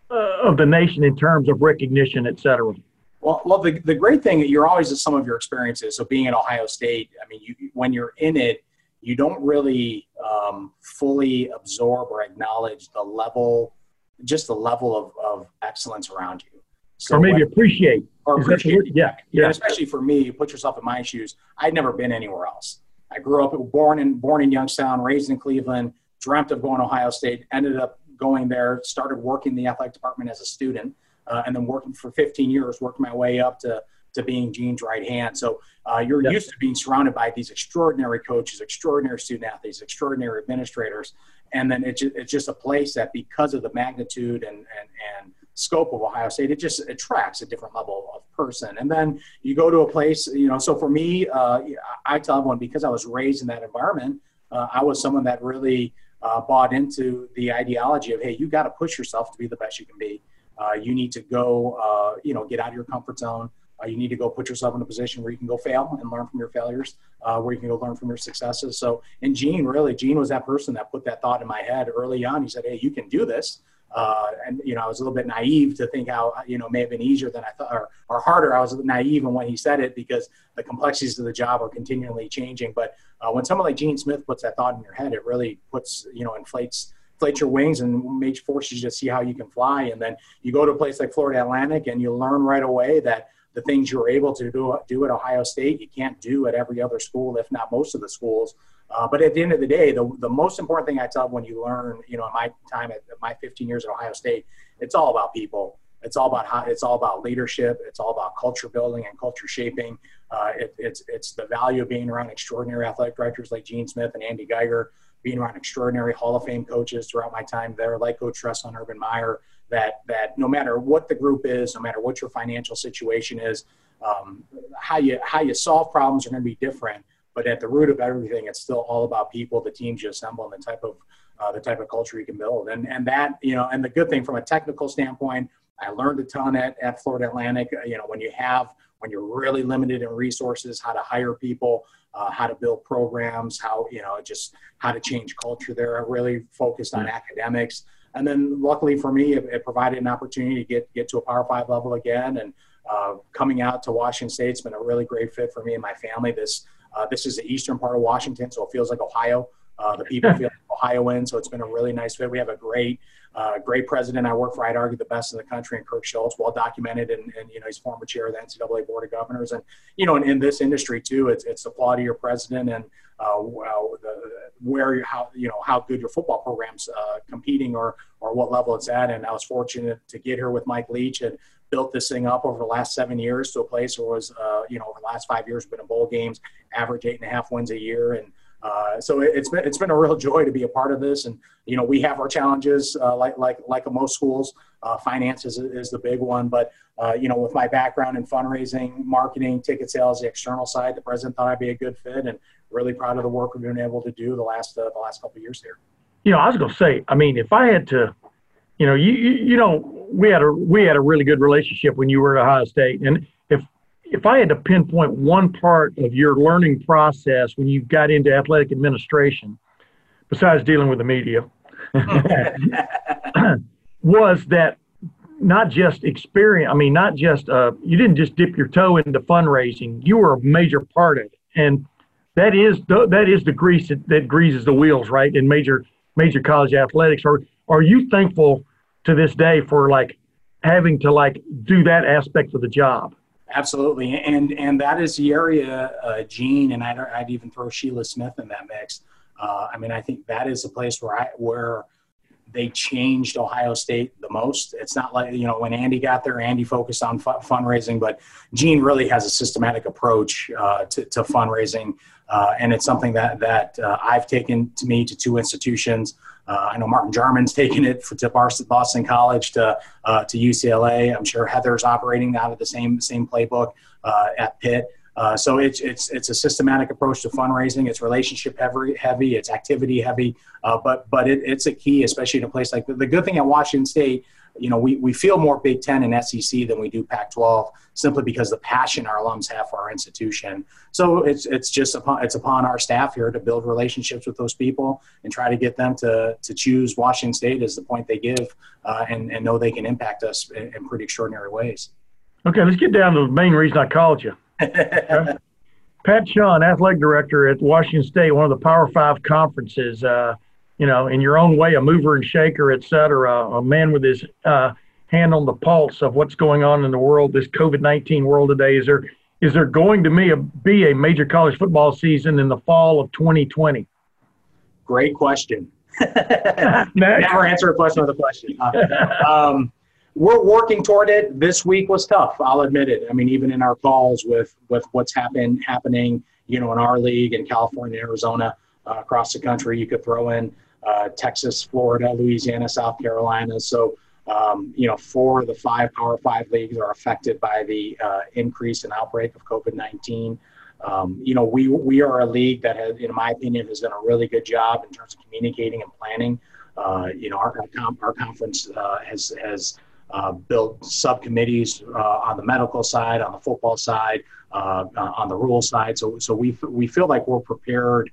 uh, of the nation in terms of recognition, et cetera. Well, well, the, the great thing that you're always at some of your experiences. So being at Ohio State, I mean, you, when you're in it, you don't really um, fully absorb or acknowledge the level, just the level of, of excellence around you. So or maybe when- appreciate. or the appreciate? Yeah, Yeah, yeah. especially for me, you put yourself in my shoes. I'd never been anywhere else. I grew up, born in born in Youngstown, raised in Cleveland, dreamt of going to Ohio State. Ended up going there, started working in the athletic department as a student, uh, and then working for 15 years, working my way up to to being Gene's right hand. So uh, you're Yeah. used to being surrounded by these extraordinary coaches, extraordinary student athletes, extraordinary administrators, and then it's just, it's just a place that because of the magnitude and and and scope of Ohio State, it just attracts a different level of person. And then you go to a place, you know. So for me, uh, I tell everyone because I was raised in that environment, uh, I was someone that really uh, bought into the ideology of, hey, you got to push yourself to be the best you can be. Uh, you need to go, uh, you know, get out of your comfort zone. Uh, you need to go put yourself in a position where you can go fail and learn from your failures, where you can go learn from your successes. So, and Gene, really, Gene was that person that put that thought in my head early on. He said, "Hey, you can do this." Uh, and you know, I was a little bit naive to think how you know may have been easier than I thought, or, or harder. I was naive in when he said it because the complexities of the job are continually changing. But uh, when someone like Gene Smith puts that thought in your head, it really puts you know inflates inflates your wings and makes forces you to see how you can fly. And then you go to a place like Florida Atlantic, and you learn right away that the things you're able to do, do at Ohio State, you can't do at every other school, if not most of the schools. Uh, but at the end of the day, the, the most important thing I tell when you learn, you know, in my time at my 15 years at Ohio State, it's all about people. It's all about how. It's all about leadership. It's all about culture building and culture shaping. Uh, it, it's it's the value of being around extraordinary athletic directors like Gene Smith and Andy Geiger, being around extraordinary Hall of Fame coaches throughout my time there, like Coach Tress on Urban Meyer. That that no matter what the group is, no matter what your financial situation is, um, how you how you solve problems are going to be different. But at the root of everything, it's still all about people, the teams you assemble, and the type of uh, the type of culture you can build. And and that you know, and the good thing from a technical standpoint, I learned a ton at, at Florida Atlantic. Uh, You know, when you have when you're really limited in resources, how to hire people, uh, how to build programs, how you know just how to change culture. There, I really focused on academics. And then, luckily for me, it, it provided an opportunity to get get to a Power Five level again. And uh, coming out to Washington State's been a really great fit for me and my family. This uh, this is the eastern part of Washington, so it feels like Ohio. Uh, the people feel like Ohioans, so it's been a really nice fit. We have a great, uh, great president. I work for, I'd argue, the best in the country, and Kirk Schulz, well documented, and, and you know he's former chair of the NCAA Board of Governors, and you know in, in this industry too, it's it's the quality of your president and uh, well, the, where you how you know how good your football program's uh, competing or or what level it's at. And I was fortunate to get here with Mike Leach and built this thing up over the last seven years to a place where it was uh, you know over the last five years been in bowl games, average eight and a half wins a year, and uh, so it, it's been it's been a real joy to be a part of this. And you know we have our challenges uh, like like like most schools. Uh, finance is, is the big one, but uh, you know with my background in fundraising, marketing, ticket sales, the external side, the president thought I'd be a good fit, and really proud of the work we've been able to do the last uh, the last couple of years here. you know, I was going to say, I mean, if I had to, you know, you, you you know, we had a we had a really good relationship when you were at Ohio State, and if if I had to pinpoint one part of your learning process when you got into athletic administration, besides dealing with the media, was that not just experience. I mean, not just uh, you didn't just dip your toe into fundraising. You were a major part of it, and that is the, that is the grease that, that greases the wheels, right? In major major college athletics. or are you thankful to this day for like having to like do that aspect of the job? Absolutely, and and that is the area, uh, Gene, and I'd, I'd even throw Sheila Smith in that mix. Uh, I mean, I think that is a place where I where they changed Ohio State the most. It's not like, you know, when Andy got there, Andy focused on fu- fundraising, but Gene really has a systematic approach uh, to, to, fundraising. Uh, and it's something that, that uh, I've taken to me to two institutions. Uh, I know Martin Jarmond's taken it for, to Boston College to, uh, to UCLA. I'm sure Heather's operating out of the same, same playbook uh, at Pitt. Uh, so it's it's it's a systematic approach to fundraising. It's relationship heavy, heavy. It's activity heavy. Uh, but but it, it's a key, especially in a place like the, the good thing at Washington State. You know, we, we feel more Big Ten and SEC than we do Pac-12, simply because the passion our alums have for our institution. So it's it's just upon it's upon our staff here to build relationships with those people and try to get them to to choose Washington State as the point they give, uh, and and know they can impact us in, in pretty extraordinary ways. Okay, let's get down to the main reason I called you. Pat Chun, athletic director at Washington State, one of the Power Five conferences. Uh, you know, in your own way, a mover and shaker, et cetera, a man with his uh, hand on the pulse of what's going on in the world, this COVID nineteen world today. Is there is there going to be a, be a major college football season in the fall of 2020? Great question. Never answer a question with a question. Uh, um, we're working toward it. This week was tough. I'll admit it. I mean, even in our calls with with what's happened happening, you know, in our league in California, Arizona, uh, across the country, you could throw in uh, Texas, Florida, Louisiana, South Carolina. So, um, you know, four of the five Power Five leagues are affected by the uh, increase in outbreak of COVID nineteen. Um, you know, we we are a league that has, in my opinion, has done a really good job in terms of communicating and planning. Uh, you know, our our, our conference uh, has has uh, built subcommittees uh, on the medical side, on the football side, uh, on the rule side. So, so we, we feel like we're prepared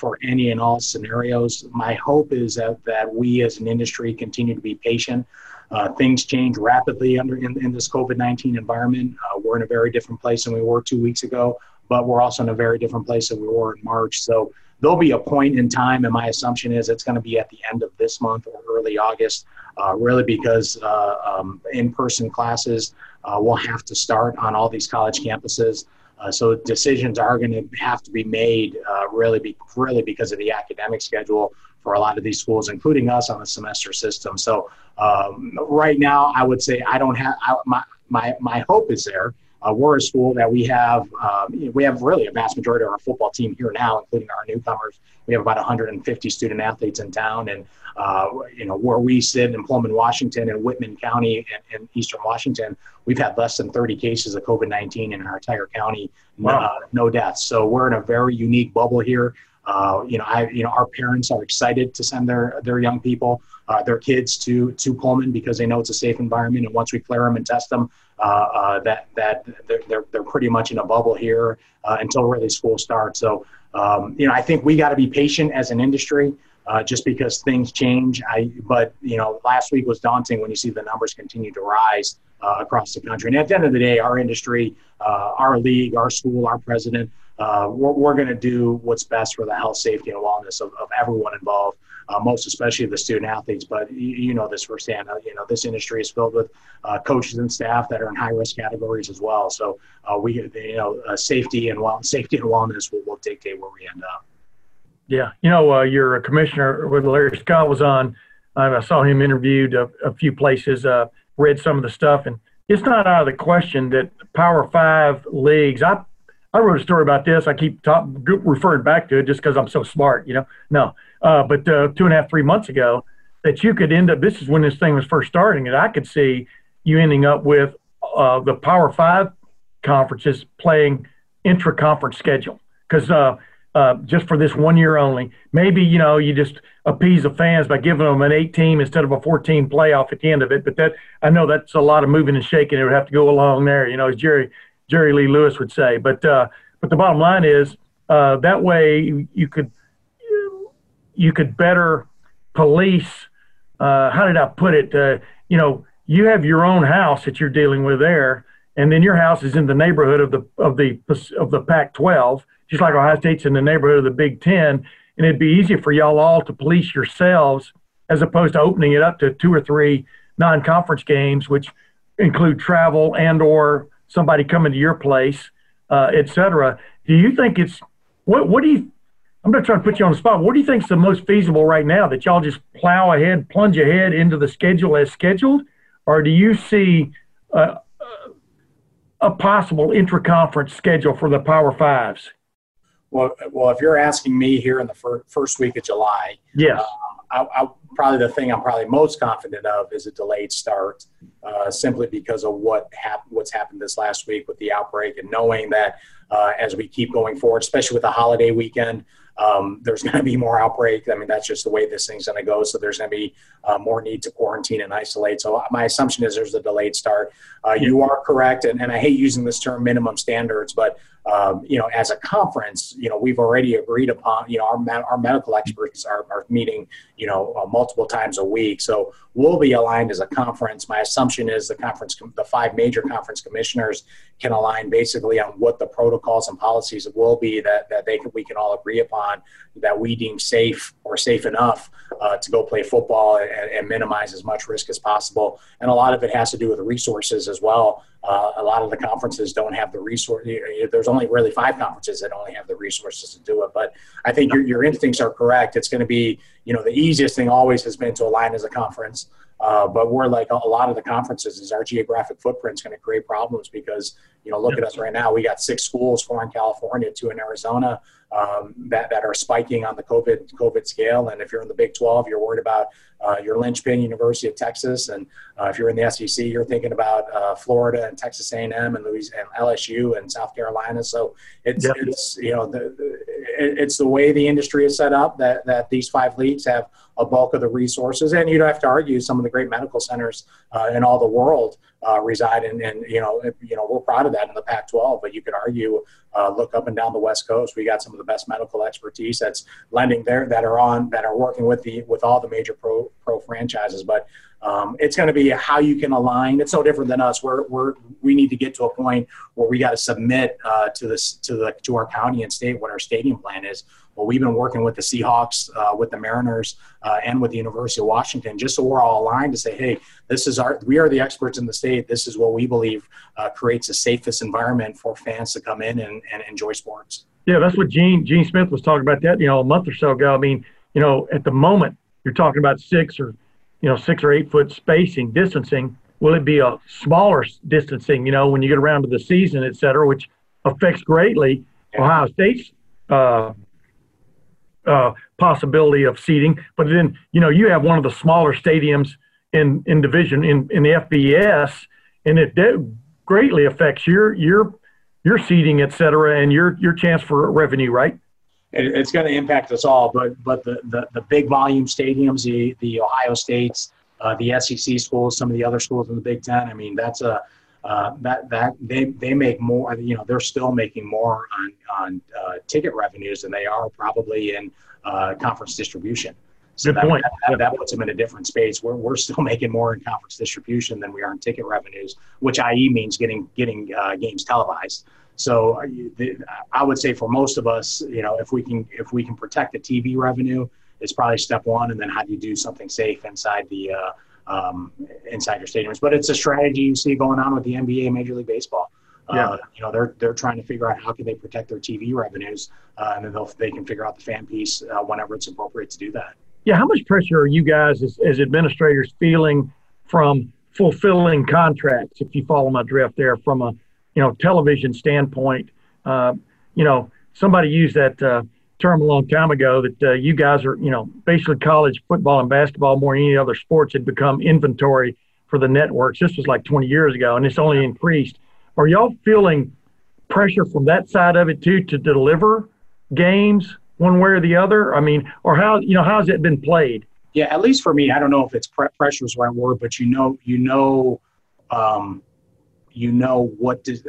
for any and all scenarios. My hope is that, that we as an industry continue to be patient. Uh, things change rapidly under in, in this COVID-19 environment. Uh, we're in a very different place than we were two weeks ago, but we're also in a very different place than we were in March. So there'll be a point in time, and my assumption is it's going to be at the end of this month or early August, uh, really because uh, um, in-person classes uh, will have to start on all these college campuses. Uh, so decisions are going to have to be made uh, really, be, really because of the academic schedule for a lot of these schools, including us on the semester system. So um, right now, I would say I don't have I, my my my hope is there uh, we're a school that we have um, we have really a vast majority of our football team here now, including our newcomers. We have about 150 student athletes in town, and uh, you know where we sit in Pullman, Washington, and Whitman County and, Eastern Washington, we've had less than 30 cases of COVID-19 in our entire county, wow. uh, no deaths. So we're in a very unique bubble here. Uh, you know, I, you know, our parents are excited to send their their young people, uh, their kids to to Pullman because they know it's a safe environment. And once we clear them and test them, uh, uh, that that they're, they're, pretty much in a bubble here uh, until really school starts. So, um, you know, I think we got to be patient as an industry. Uh, just because things change. I, but you know, last week was daunting when you see the numbers continue to rise uh, across the country. And at the end of the day, our industry, our league, our school, our president, we're, we're going to do what's best for the health, safety, and wellness of, of everyone involved, uh, most especially the student athletes. But you, you know this firsthand. Uh, you know this industry is filled with uh, coaches and staff that are in high risk categories as well. So uh, we, you know, uh, safety and well, safety and wellness will, will dictate where we end up. Yeah, you know, your commissioner with Larry Scott was on. I saw him interviewed a, a few places. read some of the stuff, and it's not out of the question that Power Five leagues. I I wrote a story about this. I keep talk, referring back to it just because I'm so smart, you know. No, uh, but uh, two and a half, three months ago, that you could end up. This is when this thing was first starting, and I could see you ending up with uh, the Power Five conferences playing intra-conference schedule because uh, uh, just for this one year only. Maybe you know you just appease the fans by giving them an eight team instead of a 14 playoff at the end of it. But that I know that's a lot of moving and shaking. It would have to go along there. You know, as Jerry Jerry Lee Lewis would say. But uh, but the bottom line is that way you could you could better police. Uh, how did I put it? Uh, you know, you have your own house that you're dealing with there, and then your house is in the neighborhood of the of the of the Pac-12, just like Ohio State's in the neighborhood of the Big Ten, and it'd be easier for y'all all to police yourselves as opposed to opening it up to two or three non-conference games, which include travel and or somebody coming to your place, uh, et cetera. Do you think it's what? What do you? I'm not trying to put you on the spot. What do you think is the most feasible right now? That y'all just plow ahead, plunge ahead into the schedule as scheduled, or do you see uh, a possible intra-conference schedule for the Power Fives? Well, well, if you're asking me here in the fir- first week of July, Yes. I, I, probably the thing I'm probably most confident of is a delayed start, uh, simply because of what happened, what's happened this last week with the outbreak, and knowing that uh, as we keep going forward, especially with the holiday weekend, um, there's going to be more outbreak. I mean, that's just the way this thing's going to go. So there's going to be uh, more need to quarantine and isolate. So my assumption is there's a delayed start. Uh, you are correct, and, and I hate using this term minimum standards, but um, you know, as a conference, you know, we've already agreed upon, you know, our, our medical experts are, are meeting, you know, uh, multiple times a week. So we'll be aligned as a conference. My assumption is the conference, the five major conference commissioners can align basically on what the protocols and policies will be that, that they can, we can all agree upon that we deem safe or safe enough uh, to go play football and, and, minimize as much risk as possible. And a lot of it has to do with resources as well. Uh, a lot of the conferences don't have the resource. There's only really five conferences that only have the resources to do it. But I think your, your instincts are correct. It's going to be, you know, the easiest thing always has been to align as a conference. Uh, but we're like a lot of the conferences is our geographic footprint is going to create problems because you know look at us right now we got six schools four in california two in arizona um, that, that are spiking on the covid covid scale and if you're in the big 12 you're worried about uh, your linchpin university of texas and uh, if you're in the sec you're thinking about uh, florida and texas a&m and louisiana and lsu and south carolina so it's, yep. it's you know the, the, it's the way the industry is set up that, that these five leagues have a bulk of the resources. And you don't have to argue some of the great medical centers uh, in all the world uh, reside in, and you know, you know, we're proud of that in the Pac-12. But you could argue, uh, look up and down the West Coast, we got some of the best medical expertise that's lending there that are on that are working with the with all the major pro pro franchises. But um, it's going to be how you can align. It's no different than us. We're, we're we need to get to a point where we got to submit uh, to this to the to our county and state what our stadium plan is. Well, we've been working with the Seahawks, uh, with the Mariners, uh, and with the University of Washington, just so we're all aligned to say, hey, this is our we are the experts in the state. This is what we believe uh, creates the safest environment for fans to come in and, and enjoy sports. Yeah, that's what Gene Gene Smith was talking about that you know a month or so ago. I mean, you know, at the moment you're talking about six or you know, six or eight foot spacing, distancing? Will it be a smaller distancing, you know, when you get around to the season, et cetera, which affects greatly Ohio State's uh, uh, possibility of seating? But then, you know, you have one of the smaller stadiums in, in division in, in the FBS, and it greatly affects your your your seating, et cetera, and your your chance for revenue, right? it, it's going to impact us all. But but the, the, the big volume stadiums, the the Ohio States, uh, the SEC schools, some of the other schools in the Big Ten. I mean, that's a uh, that that they they make more. You know, they're still making more on on uh, ticket revenues than they are probably in uh, conference distribution. So that, that, that, that, puts them in a different space. We're, we're still making more in conference distribution than we are in ticket revenues, which IE means getting getting uh, games televised. So I would say for most of us, you know, if we can if we can protect the TV revenue, it's probably step one, and then how do you do something safe inside the uh, um, inside your stadiums? But it's a strategy you see going on with the NBA, Major League Baseball. Uh, yeah. Uh, you know, they're they're trying to figure out how can they protect their TV revenues, uh, and then they'll, they can figure out the fan piece uh, whenever it's appropriate to do that. Yeah, how much pressure are you guys as, as administrators feeling from fulfilling contracts? If you follow my drift there, from a you know, television standpoint, uh, you know, somebody used that uh, term a long time ago that uh, you guys are, you know, basically college football and basketball more than any other sports had become inventory for the networks. This was like 20 years ago, and it's only increased. Are y'all feeling pressure from that side of it too to deliver games one way or the other? I mean, or how you know how's it been played? Yeah, at least for me, I don't know if it's pre- pressure is the right word, but you know, you know, um, you know what does,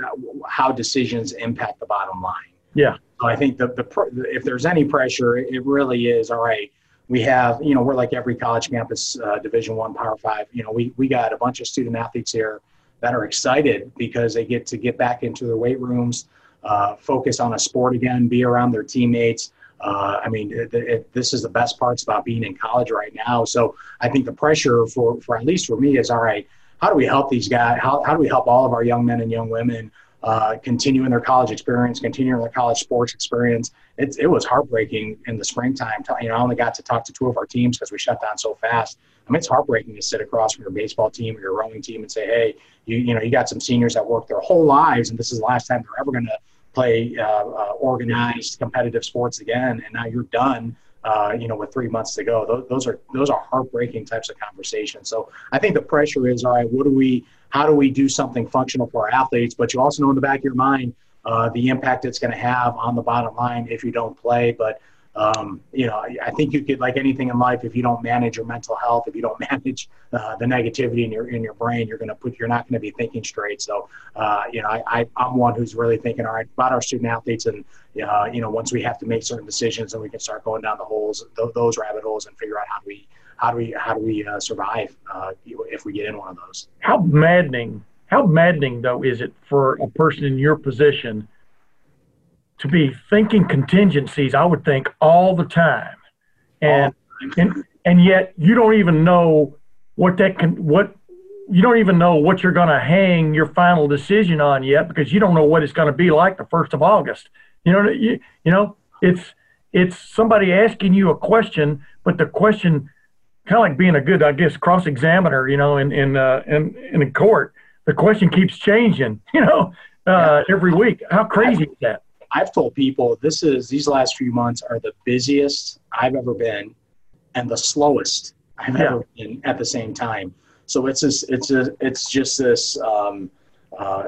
how decisions impact the bottom line. Yeah. So I think the, the if there's any pressure, it really is all right. We have you know we're like every college campus, uh, Division One, Power Five. You know we we got a bunch of student athletes here that are excited because they get to get back into their weight rooms, uh, focus on a sport again, be around their teammates. Uh, I mean, it, it, this is the best parts about being in college right now. So I think the pressure for, for at least for me is all right how do we help these guys? How, how do we help all of our young men and young women uh, continuing their college experience, continuing their college sports experience. It, it was heartbreaking in the springtime. You know, I only got to talk to two of our teams because we shut down so fast. I mean, it's heartbreaking to sit across from your baseball team or your rowing team and say, hey, you, you know, you got some seniors that worked their whole lives, and this is the last time they're ever going to play uh, uh, organized competitive sports again, and now you're done. Uh, you know, with three months to go, those, those are those are heartbreaking types of conversations. So I think the pressure is, all right, what do we how do we do something functional for our athletes? But you also know in the back of your mind uh, the impact it's going to have on the bottom line if you don't play. But um, you know, I think you could like anything in life. If you don't manage your mental health, if you don't manage uh, the negativity in your in your brain, you're going to put. You're not going to be thinking straight. So, uh, you know, I, I am one who's really thinking, all right, about our student athletes, and uh, you know, once we have to make certain decisions, and we can start going down the holes, th- those rabbit holes, and figure out how do we how do we how do we uh, survive uh, if we get in one of those? How maddening! How maddening though is it for a person in your position to be thinking contingencies? I would think all the time, and and and yet you don't even know what that can what you don't even know what you're going to hang your final decision on yet because you don't know what it's going to be like the first of August. You know, you, you know, it's it's somebody asking you a question, but the question kind of like being a good, I guess, cross examiner, you know, in in uh, in in a court. The question keeps changing, you know, uh, yeah. every week. How crazy I've, is that? I've told people this is these last few months are the busiest I've ever been, and the slowest I've yeah. ever been at the same time. So it's just it's a, it's just this um, uh,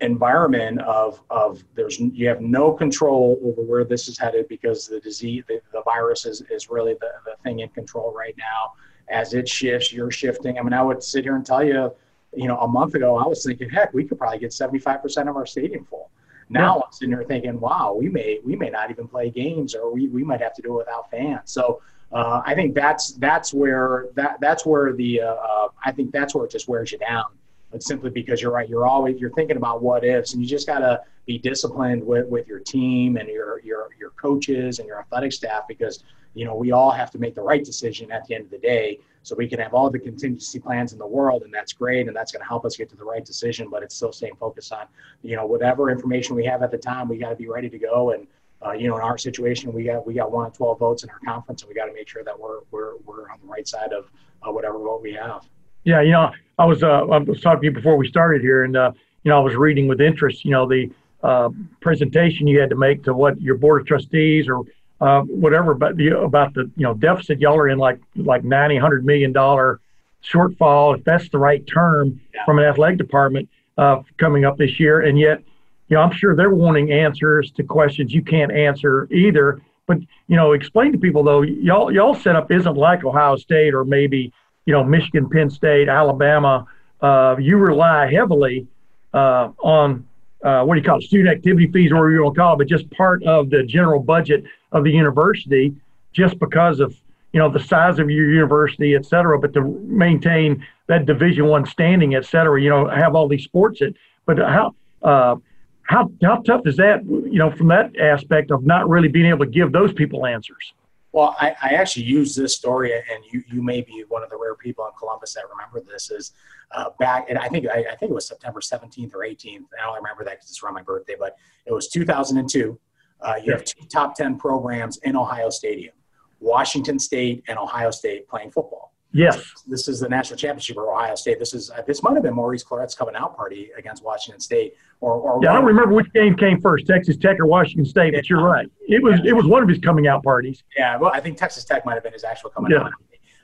environment of of there's you have no control over where this is headed because the disease the, the virus is, is really the, the thing in control right now. As it shifts you're shifting. I mean i would sit here and tell you you know a month ago i was thinking heck we could probably get 75% of our stadium full. Now yeah. i'm sitting here thinking wow we may we may not even play games or we, we might have to do it without fans. So uh, I think that's that's where that that's where the uh, uh, I think that's where it just wears you down but simply because you're right. You're always you're thinking about what ifs, and you just gotta be disciplined with, with your team and your your your coaches and your athletic staff because you know we all have to make the right decision at the end of the day. So we can have all the contingency plans in the world, and that's great, and that's going to help us get to the right decision. But it's still staying focused on you know whatever information we have at the time. We got to be ready to go and. Uh, you know, in our situation, we got we got one of twelve votes in our conference, and we got to make sure that we're we're we're on the right side of uh, whatever vote we have. Yeah, you know, I was uh, I was talking to you before we started here, and uh, you know, I was reading with interest, you know, the uh, presentation you had to make to what your board of trustees or uh, whatever, but the, about the you know deficit. Y'all are in like like ninety, hundred million dollar shortfall, if that's the right term, yeah. from an athletic department uh, coming up this year, and yet, you know, I'm sure they're wanting answers to questions you can't answer either. But you know, explain to people though, y'all y'all setup isn't like Ohio State or maybe you know, Michigan, Penn State, Alabama, uh, you rely heavily uh, on uh, what do you call it, student activity fees, or you want to call it, but just part of the general budget of the university, just because of you know the size of your university, et cetera. But to maintain that Division One standing, et cetera, you know, have all these sports. It, but how uh, how how tough is that? You know, from that aspect of not really being able to give those people answers. Well, I, I, actually use this story, and you, you may be one of the rare people in Columbus that remember this. Is uh, back, and I think I, I, think it was September 17th or 18th. I don't remember that because it's around my birthday, but it was 2002. Uh, you have two top 10 programs in Ohio Stadium, Washington State and Ohio State playing football. Yes. This is the national championship for Ohio State. This is uh, this might have been Maurice Clarett's coming out party against Washington State. Or, or yeah, I don't remember which game came first, Texas Tech or Washington State. But you're right. It was yeah. it was one of his coming out parties. Yeah, well, I think Texas Tech might have been his actual coming yeah. out.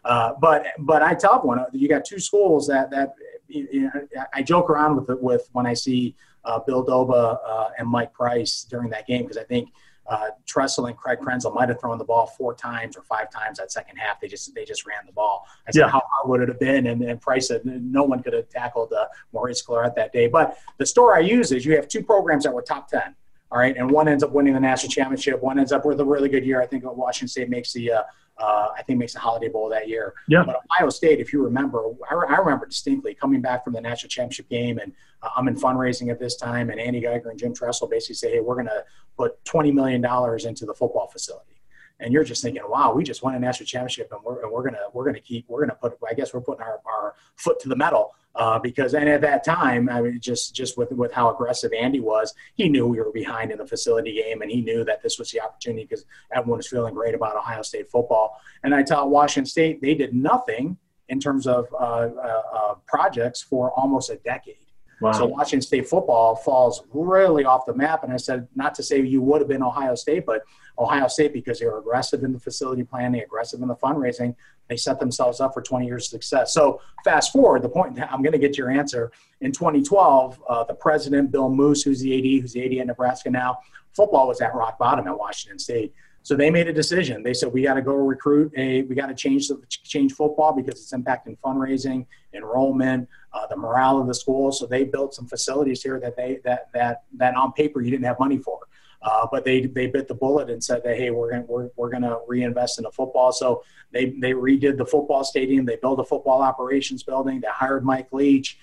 Uh, but but I tell one, you got two schools that that you know, I joke around with it with when I see uh, Bill Doba uh, and Mike Price during that game because I think uh, Tressel and Craig Krenzel might have thrown the ball four times or five times that second half. They just they just ran the ball. I said, yeah. how hard would it have been? And, and Price said no one could have tackled uh, Maurice Clarett that day. But the story I use is you have two programs that were top ten. All right, and one ends up winning the national championship. One ends up with a really good year. I think Washington State makes the uh, uh, I think makes the Holiday Bowl that year. Yeah. But Ohio State, if you remember, I, re- I remember distinctly coming back from the national championship game, and uh, I'm in fundraising at this time, and Andy Geiger and Jim Tressel basically say, "Hey, we're going to put 20 million dollars into the football facility." And you're just thinking, "Wow, we just won a national championship, and we're and we're gonna we're gonna keep we're gonna put I guess we're putting our, our foot to the metal Uh, because and at that time, I mean, just just with with how aggressive Andy was, he knew we were behind in the facility game, and he knew that this was the opportunity because everyone was feeling great about Ohio State football. And I taught Washington State; they did nothing in terms of uh, uh, uh projects for almost a decade. Wow. So Washington State football falls really off the map. And I said, not to say you would have been Ohio State, but Ohio State, because they were aggressive in the facility planning, aggressive in the fundraising, they set themselves up for 20 years of success. So fast forward, the point, I'm going to get your answer. In 2012, uh, the president, Bill Moos, who's the AD, who's the AD in Nebraska now, football was at rock bottom at Washington State. So they made a decision. They said we got to go recruit a, we got to change the change football because it's impacting fundraising, enrollment, uh, the morale of the school. So they built some facilities here that they that that that on paper you didn't have money for. Uh, but they they bit the bullet and said that hey we're gonna we're, we're gonna reinvest in the football. So they they redid the football stadium. They built a football operations building. They hired Mike Leach,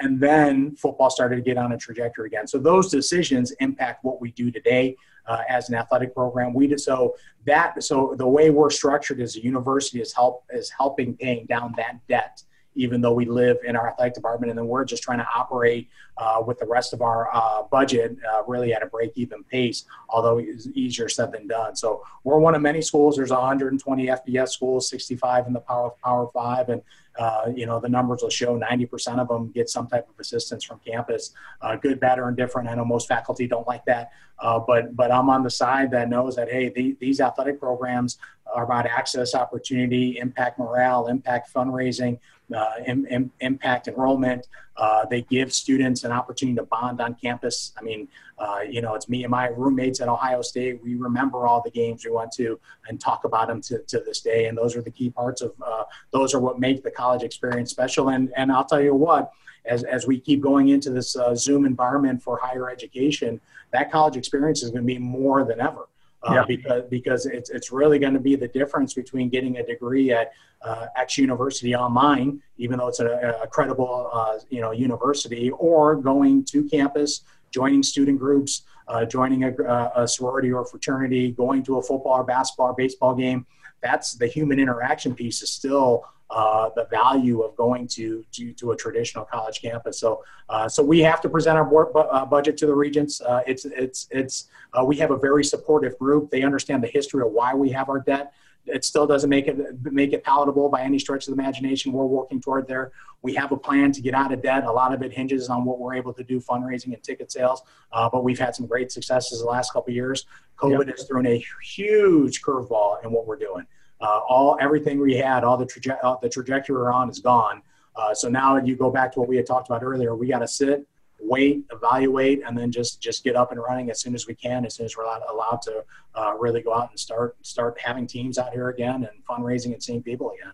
and then football started to get on a trajectory again. So those decisions impact what we do today uh, as an athletic program. We did, so that so the way we're structured as a university is help is helping paying down that debt even though we live in our athletic department and then we're just trying to operate uh, with the rest of our uh, budget uh, really at a break even pace although it's easier said than done. So we're one of many schools. There's 120 fbs schools 65 in the power power five and uh, you know the numbers will show 90% of them get some type of assistance from campus uh, good bad or indifferent i know most faculty don't like that uh, but but i'm on the side that knows that hey the, these athletic programs are about access opportunity impact morale impact fundraising uh, Im- Im- impact enrollment. Uh, they give students an opportunity to bond on campus. I mean, uh, you know, it's me and my roommates at Ohio State. We remember all the games we went to and talk about them to, to this day. And those are the key parts of uh, those are what make the college experience special. And and I'll tell you what, as as we keep going into this uh, Zoom environment for higher education, that college experience is going to be more than ever uh, yeah. because because it's it's really going to be the difference between getting a degree at uh, X university online, even though it's a, a credible uh, you know university, or going to campus, joining student groups, uh, joining a, a, sorority or fraternity, going to a football or basketball or baseball game. That's the human interaction piece is still uh, the value of going to, to, to a traditional college campus. So uh, so we have to present our board bu- uh, budget to the regents. Uh, it's it's it's uh, we have a very supportive group. They understand the history of why we have our debt. It still doesn't make it make it palatable by any stretch of the imagination. We're working toward there. We have a plan to get out of debt. A lot of it hinges on what we're able to do fundraising and ticket sales. Uh, but we've had some great successes the last couple years. COVID yep. has thrown a huge curveball in what we're doing. Uh, all everything we had, all the, traje- uh, the trajectory we're on is gone. Uh, so now you go back to what we had talked about earlier. We got to sit, wait, evaluate, and then just just get up and running as soon as we can, as soon as we're allowed, allowed to uh, really go out and start start having teams out here again and fundraising and seeing people again.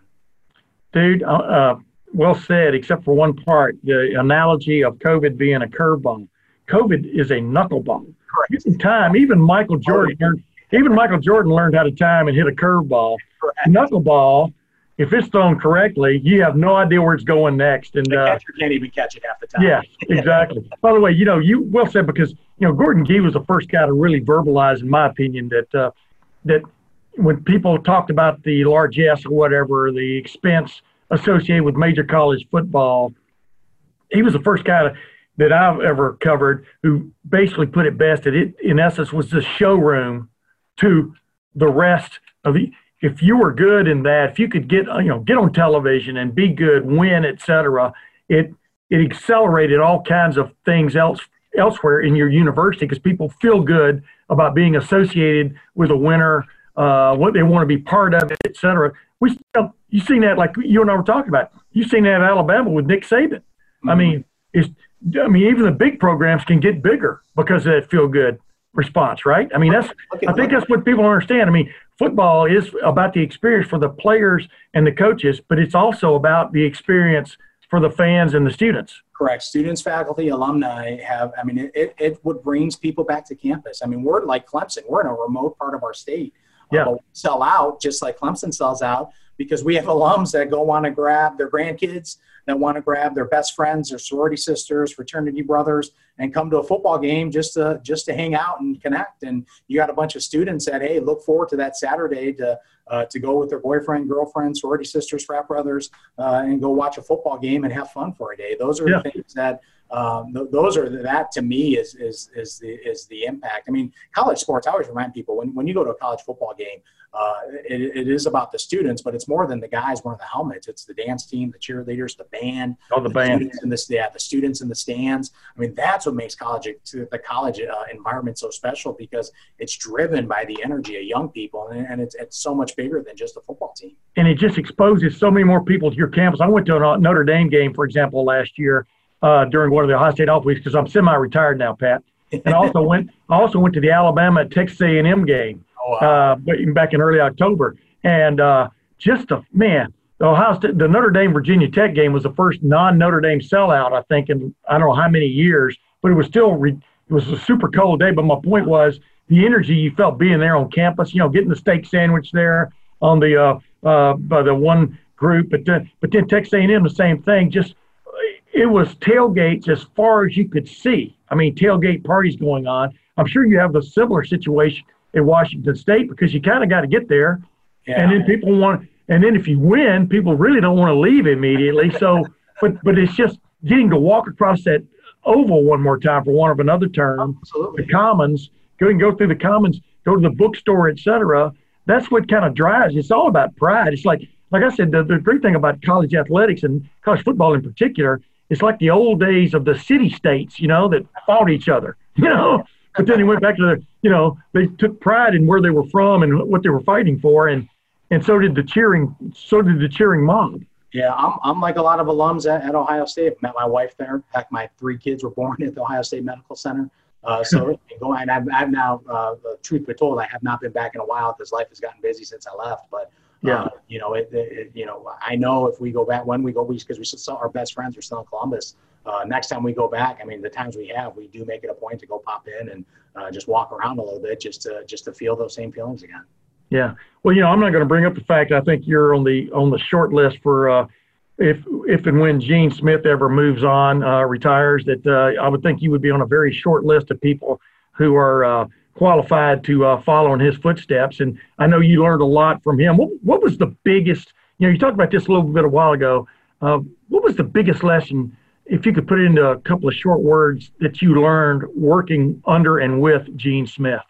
Dude, uh, uh, well said. Except for one part, the analogy of COVID being a curveball. COVID is a knuckleball. Correct. Time, even Michael Jordan learned even Michael Jordan learned how to time and hit a curveball. Knuckleball, if it's thrown correctly, you have no idea where it's going next. And the uh, catcher can't even catch it half the time. Yeah, exactly. By the way, you know, you well said because you know Gordon Gee was the first guy to really verbalize, in my opinion, that uh, that when people talked about the largesse or whatever, the expense associated with major college football, he was the first guy to, that I've ever covered who basically put it best. That it, in essence, was the showroom to the rest of the if you were good in that if you could get you know get on television and be good win etc it it accelerated all kinds of things else elsewhere in your university because people feel good about being associated with a winner uh, what they want to be part of etc we still you seen that like you and I were talking about you seen that at Alabama with Nick Saban. Mm-hmm. I mean it's I mean even the big programs can get bigger because they feel good response, right? I mean, that's I think that's what people understand. I mean, football is about the experience for the players and the coaches, but it's also about the experience for the fans and the students. Correct. Students, faculty, alumni have. I mean, it it what brings people back to campus. I mean, we're like Clemson. We're in a remote part of our state. Yeah. Uh, sell out just like Clemson sells out because we have alums that go want to grab their grandkids, that want to grab their best friends, their sorority sisters, fraternity brothers, and come to a football game just to just to hang out and connect. And you got a bunch of students that hey, look forward to that Saturday to uh, to go with their boyfriend, girlfriend, sorority sisters, frat brothers, uh, and go watch a football game and have fun for a day. Those are Yeah. the things that um, th- those are that to me is is is the is the impact. I mean, college sports. I always remind people when when you go to a college football game, uh, it, it is about the students, but it's more than the guys wearing the helmets. It's the dance team, the cheerleaders, the band, Oh, the band. students in the yeah, the students in the stands. I mean, that's what makes college the college uh, environment so special because it's driven by the energy of young people, and, and it's it's so much bigger than just a football team. and it just exposes so many more people to your campus. I went to a Notre Dame game, for example, last year uh, during one of the Ohio State off weeks because I'm semi-retired now, Pat. And I also went. I also went to the Alabama Texas A&M game Oh, uh, back in early October, and uh, just a man. The Ohio State, the Notre Dame Virginia Tech game was the first non-Notre Dame sellout, I think, in I don't know how many years, but it was still re- it was a super cold day. But my point was the energy you felt being there on campus. You know, getting the steak sandwich there on the uh, uh, by the one group, but then but then Texas A&M the same thing. Just it was tailgates as far as you could see. I mean, tailgate parties going on. I'm sure you have the similar situation at Washington State because you kind of got to get there, yeah. and then people want. And then if you win, people really don't want to leave immediately. So, but but it's just getting to walk across that oval one more time for one of another term absolutely. the commons, go and go through the commons, go to the bookstore, etc. That's what kind of drives. It's all about pride. It's like, like I said, the, the great thing about college athletics and college football in particular, it's like the old days of the city states, you know, that fought each other, you know. But then they went back to the, you know, they took pride in where they were from and what they were fighting for, and and so did the cheering, so did the cheering mob. Yeah, I'm, I'm like a lot of alums at, at Ohio State. Met my wife there. Heck, my three kids were born at the Ohio State Medical Center. Uh, so going, I've, I've now, uh, truth be told, I have not been back in a while because life has gotten busy since I left. But Yeah. uh, you know, it, it, you know, I know if we go back when we go, because we still our best friends are still in Columbus. Uh, next time we go back, I mean, the times we have, we do make it a point to go pop in and uh, just walk around a little bit, just to just to feel those same feelings again. Yeah. Well, you know, I'm not going to bring up the fact I think you're on the on the short list for uh, if if and when Gene Smith ever moves on, uh, retires. That uh, I would think you would be on a very short list of people who are uh, qualified to follow in his footsteps. And I know you learned a lot from him. What what was the biggest? You know, you talked about this a little bit a while ago. What was the biggest lesson? If you could put it into a couple of short words that you learned working under and with Gene Smith.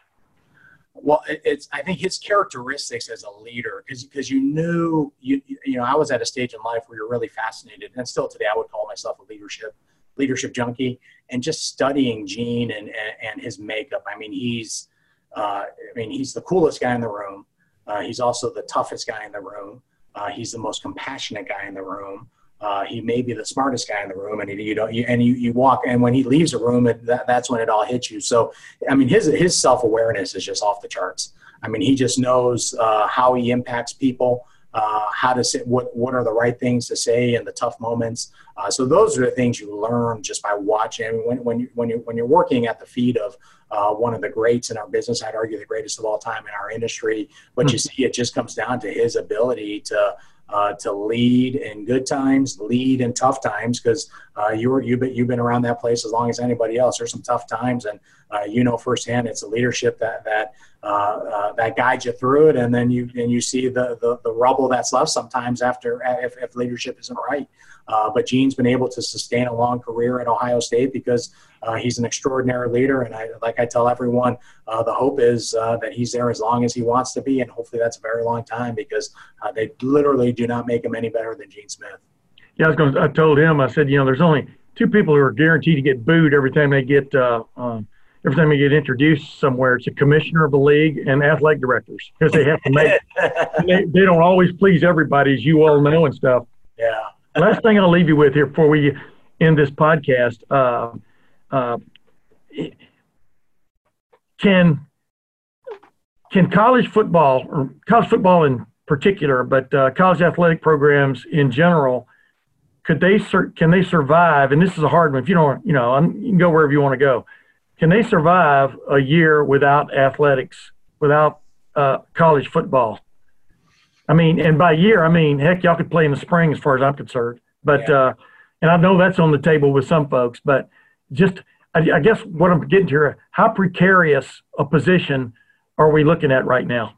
Well, it's I think his characteristics as a leader, because because you knew you you know I was at a stage in life where you're really fascinated, and still today I would call myself a leadership leadership junkie, and just studying Gene and and, and his makeup. I mean, he's uh, I mean he's the coolest guy in the room. Uh, he's also the toughest guy in the room. Uh, he's the most compassionate guy in the room. Uh, he may be the smartest guy in the room, and he, you don't. You, and you, you walk, and when he leaves a room, it, that, that's when it all hits you. So, I mean, his his self awareness is just off the charts. I mean, he just knows uh, how he impacts people, uh, how to say what what are the right things to say in the tough moments. Uh, so those are the things you learn just by watching. I mean, when when you when you when you're working at the feet of uh, one of the greats in our business, I'd argue the greatest of all time in our industry. But you see, it just comes down to his ability to uh, to lead in good times, lead in tough times, because uh, you were you've been, you've been around that place as long as anybody else. There's some tough times, and uh, you know firsthand it's a leadership that that uh, uh, that guides you through it, and then you and you see the the, the rubble that's left sometimes after if, if leadership isn't right. Uh, but Gene's been able to sustain a long career at Ohio State because uh, he's an extraordinary leader, and I like I tell everyone, uh, the hope is uh, that he's there as long as he wants to be, and hopefully that's a very long time because uh, they literally do not make him any better than Gene Smith. Yeah, I was going. to I told him. I said, you know, there's only two people who are guaranteed to get booed every time they get uh, um, every time they get introduced somewhere. It's a commissioner of the league and athletic directors because they have to make. they, they don't always please everybody, as you all know and stuff. yeah. Last thing I'll leave you with here before we end this podcast. Uh, uh, can can college football or college football in particular, but uh, college athletic programs in general, could they sur- can they survive? And this is a hard one. If you don't, you know, you can go wherever you want to go. Can they survive a year without athletics, without uh, college football? I mean, and by year, I mean, heck, y'all could play in the spring as far as I'm concerned. But, Yeah. uh, and I know that's on the table with some folks, but just, I, I guess what I'm getting to here, how precarious a position are we looking at right now?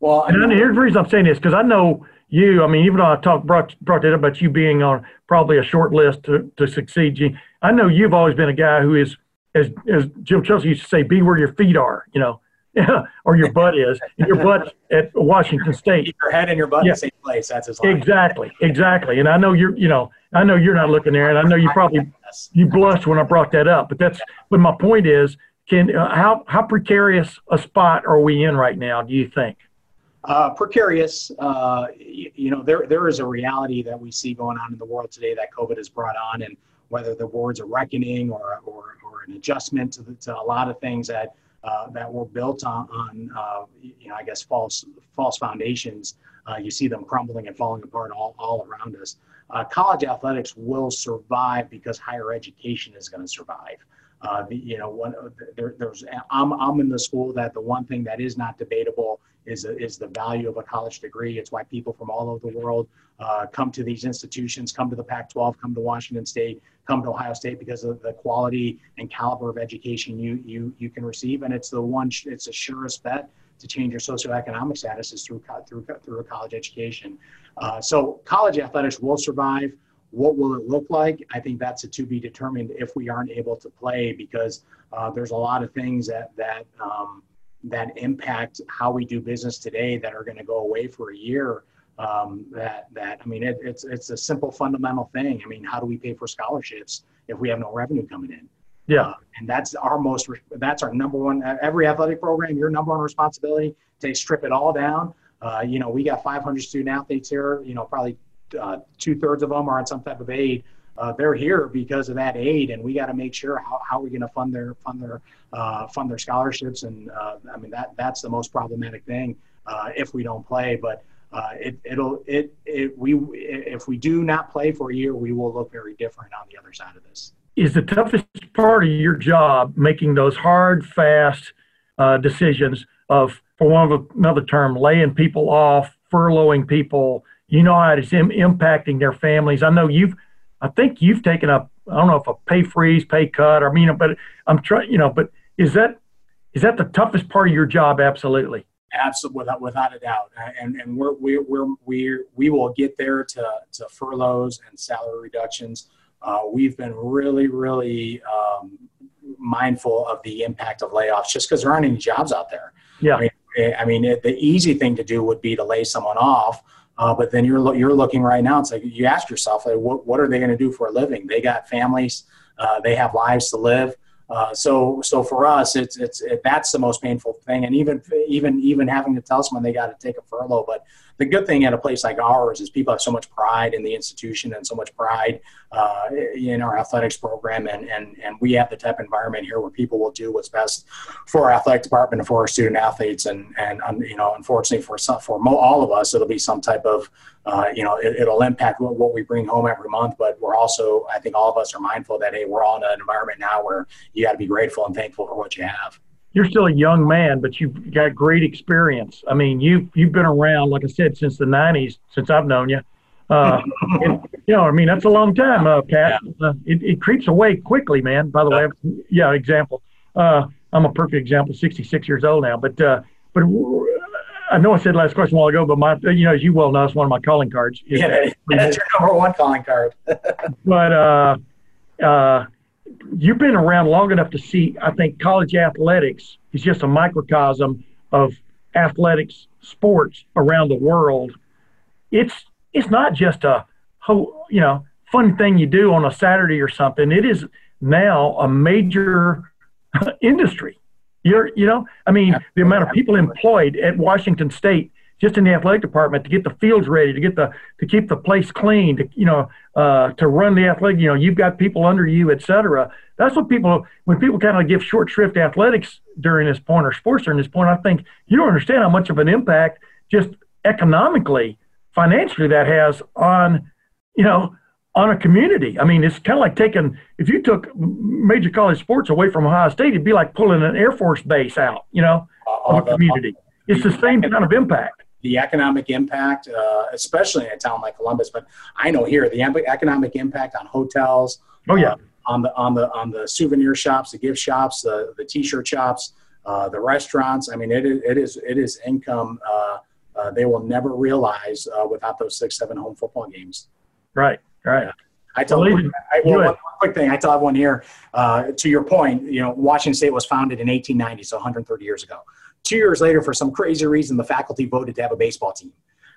Well, I And mean, here's the reason I'm saying this because I know you. I mean, even though I talked brought brought it up about you being on probably a short list to, to succeed, Gene. I know you've always been a guy who is, as as Jim Chelsea used to say, be where your feet are. You know, or your butt is. Your butt at Washington State. keep your head and your butt in the same place. That's his line. Exactly, exactly. And I know you're. You know, I know you're not looking there, and I know you probably you blushed when I brought that up. But that's. But my point is, can uh, how how precarious a spot are we in right now? Do you think? Uh, precarious. Uh, you, you know, there there is a reality that we see going on in the world today that COVID has brought on, and whether the words a reckoning or or, or an adjustment to, the, to a lot of things that uh, that were built on on uh, you know I guess false false foundations. Uh, you see them crumbling and falling apart all, all around us. Uh, college athletics will survive because higher education is going to survive. Uh, the, you know, one, there, there's I'm, I'm in the school that the one thing that is not debatable is is the value of a college degree. It's why people from all over the world come to these institutions, come to the Pac-12, come to Washington State, come to Ohio State because of the quality and caliber of education you you you can receive, and it's the one it's the surest bet to change your socioeconomic status is through through through a college education. Uh, so college athletics will survive. What will it look like? I think that's a to be determined if we aren't able to play because uh, there's a lot of things that that um, that impact how we do business today that are going to go away for a year. Um, that that I mean, it, it's it's a simple fundamental thing. I mean, how do we pay for scholarships if we have no revenue coming in? Yeah. Uh, and that's our most that's our number one every athletic program your number one responsibility to strip it all down uh, you know we got 500 student athletes here you know probably uh, two-thirds of them are on some type of aid uh, they're here because of that aid and we got to make sure how, how are we going to fund their fund their uh, fund their scholarships and uh, i mean that that's the most problematic thing uh, if we don't play but uh, it, it'll it, it we if we do not play for a year we will look very different on the other side of this is the toughest part of your job making those hard, fast uh, decisions of, for one of another term, laying people off, furloughing people. You know how it's Im- impacting their families. I know you've, I think you've taken a, I don't know if a pay freeze, pay cut, I mean, but I'm trying, you know, but is that, is that the toughest part of your job? Absolutely. Absolutely, without, without a doubt, and and we're we're we're, we're we will get there to to furloughs and salary reductions. Uh, we've been really really um, mindful of the impact of layoffs, just because there aren't any jobs out there. Yeah. I mean, eh, I mean it, the easy thing to do would be to lay someone off. Uh, but then you're lo- you're looking right now. It's like you ask yourself, like, what what are they going to do for a living? They got families, uh, they have lives to live. Uh, so so for us, it's it's it, that's the most painful thing, and even even even having to tell someone they got to take a furlough. But the good thing at a place like ours is people have so much pride in the institution and so much pride uh, in our athletics program, and and and we have the type of environment here where people will do what's best for our athletic department and for our student athletes, and and um, you know, unfortunately for some for mo- all of us, it'll be some type of uh, you know, it, it'll impact what, what we bring home every month. But we're also, I think, all of us are mindful that hey, we're all in an environment now where you got to be grateful and thankful for what you have. You're still a young man, but you've got great experience. I mean, you you've been around, like I said, since the '90s, since I've known you. Uh, and, you know, I mean, that's a long time, uh, Pat. Uh, it, it creeps away quickly, man. By the way, yeah, example. Uh, I'm a perfect example. 66 years old now, but uh, but I know I said last question a while ago, but my, you know, as you well know, it's one of my calling cards. Yeah, that's your number one calling card. but uh, uh, you've been around long enough to see. I think college athletics is just a microcosm of athletics sports around the world. It's it's not just a whole you know fun thing you do on a Saturday or something. It is now a major industry. You're you know I mean the amount of people employed at Washington State just in the athletic department to get the fields ready, to get the to keep the place clean, to you know, uh, to run the athletic. You know, you've got people under you, et cetera. That's what people when people kind of give short shrift to athletics during this point or sports during this point. I think you don't understand how much of an impact just economically, financially that has on you know on a community. I mean, it's kind of like taking if you took major college sports away from Ohio State, it'd be like pulling an Air Force base out. You know, uh, of a uh, uh, community. It's the same kind of impact. The economic impact, uh, especially in a town like Columbus, but I know here the economic impact on hotels. Oh yeah. uh, on the on the on the souvenir shops, the gift shops, the the t-shirt shops, uh, the restaurants. I mean, it is it is it is income uh, uh, they will never realize uh, without those six seven home football games. Right. Right. I tell Well, I, well, one quick thing. I tell everyone here. Uh, to your point, you know, Washington State was founded in 1890, so 130 years ago. Two years later, for some crazy reason, the faculty voted to have a baseball team.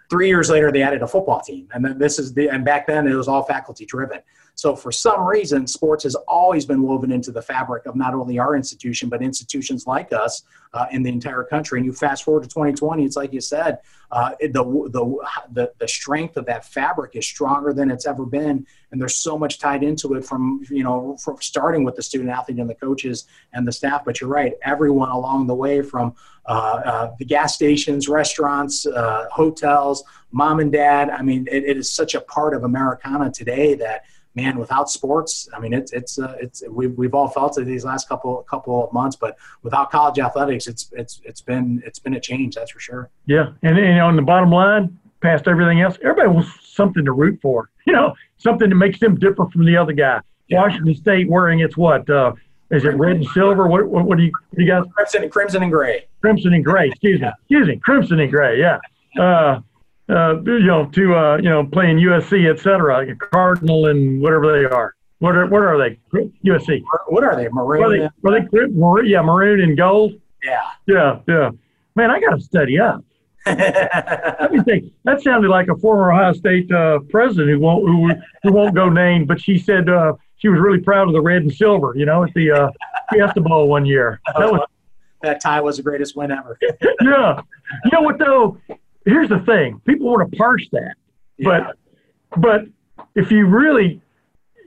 Three years later, they added a football team, and then this is the and back then it was all faculty driven. So for some reason, sports has always been woven into the fabric of not only our institution but institutions like us uh, in the entire country. And you fast forward to 2020, it's like you said, uh, the, the the the strength of that fabric is stronger than it's ever been, and there's so much tied into it from you know from starting with the student athlete and the coaches and the staff. But you're right, everyone along the way from uh, uh, the gas stations, restaurants, uh, hotels, mom and dad. I mean, it, it is such a part of Americana today that man, without sports, I mean, it's it's uh, it's we've, we've all felt it these last couple couple of months, but without college athletics, it's it's it's been it's been a change, that's for sure. Yeah, and, and on the bottom line, past everything else, everybody wants something to root for. You know, something that makes them different from the other guy. Yeah. Washington State wearing its what? Uh, is it red and silver? What, what, what do you what do you guys? Crimson and crimson and gray. Crimson and gray. Excuse me. Excuse me. Crimson and gray. Yeah. Uh, uh, you know, to uh, you know, playing USC, et cetera, Cardinal and whatever they are. What are what are they? USC. What are they? Maroon. Are they? Are they maroon, yeah, maroon and gold. yeah. Yeah, yeah. Man, I got to study up. Let me think. That sounded like a former Ohio State uh, president who won't who, who won't go named, but she said uh, she was really proud of the red and silver. You know, at the uh, Fiesta Bowl one year. That was that tie was the greatest win ever. yeah. You know what though? Here's the thing. People want to parse that, Yeah. but but if you really,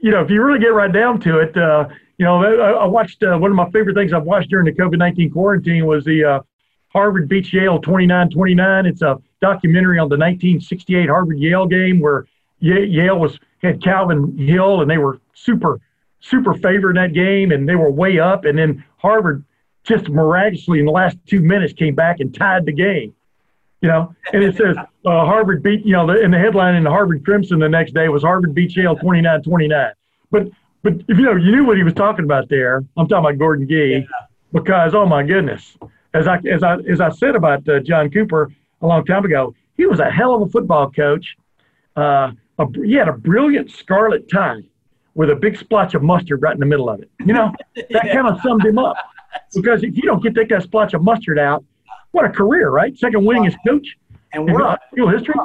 you know, if you really get right down to it, uh, you know, I, I watched uh, one of my favorite things I've watched during the COVID nineteen quarantine was the uh, Harvard beats Yale 29-29. It's a documentary on the 1968 Harvard Yale game where Yale was had Calvin Hill and they were super super favored in that game and they were way up and then Harvard just miraculously in the last two minutes came back and tied the game. You know, and it says uh, Harvard beat, you know, the, and the headline in the Harvard Crimson the next day was Harvard beat Yale 29 29. But, but if you know, you knew what he was talking about there. I'm talking about Gordon Gee because, oh my goodness, as I, as I, as I said about uh, John Cooper a long time ago, he was a hell of a football coach. Uh, a, he had a brilliant scarlet tie with a big splotch of mustard right in the middle of it. You know, that kind of summed him up. Because if you don't get that guy splotch of mustard out, what a career, right? Second winningest coach And we're on, history.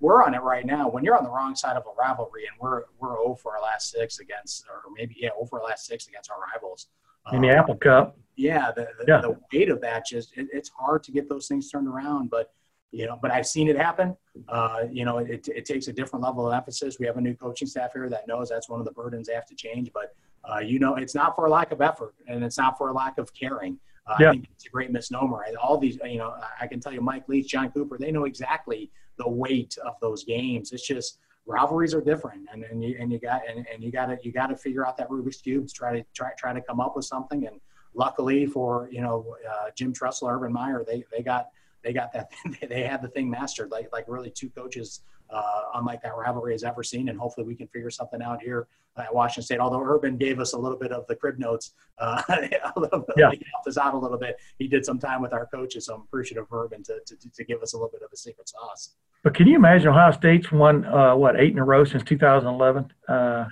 we're on it right now. When you're on the wrong side of a rivalry, and we're we're 0 for our last six against, or maybe yeah, 0 for our last six against our rivals. in the Um, Apple Cup. yeah, the, the, Yeah. the weight of that just it, it's hard to get those things turned around. But you know, but I've seen it happen. Uh, you know, it, it takes a different level of emphasis. We have a new coaching staff here that knows that's one of the burdens they have to change. But uh, you know, it's not for a lack of effort, and it's not for a lack of caring. Uh, Yeah. I think it's a great misnomer. All these, you know, I can tell you, Mike Leach, John Cooper, they know exactly the weight of those games. It's just rivalries are different, and, and you and you got and, and you got to you got to figure out that Rubik's cube. Try to try try to come up with something. And luckily for you know uh, Jim Tressel, Urban Meyer, they they got they got that they had the thing mastered. Like like really two coaches, uh, unlike that rivalry has ever seen. And hopefully we can figure something out here at Washington State. Although Urban gave us a little bit of the crib notes, uh, a little bit, Yeah. he helped us out a little bit. He did some time with our coaches, so I'm appreciative of Urban to, to, to give us a little bit of a secret sauce. But can you imagine Ohio State's won uh, what eight in a row since 2011? Uh,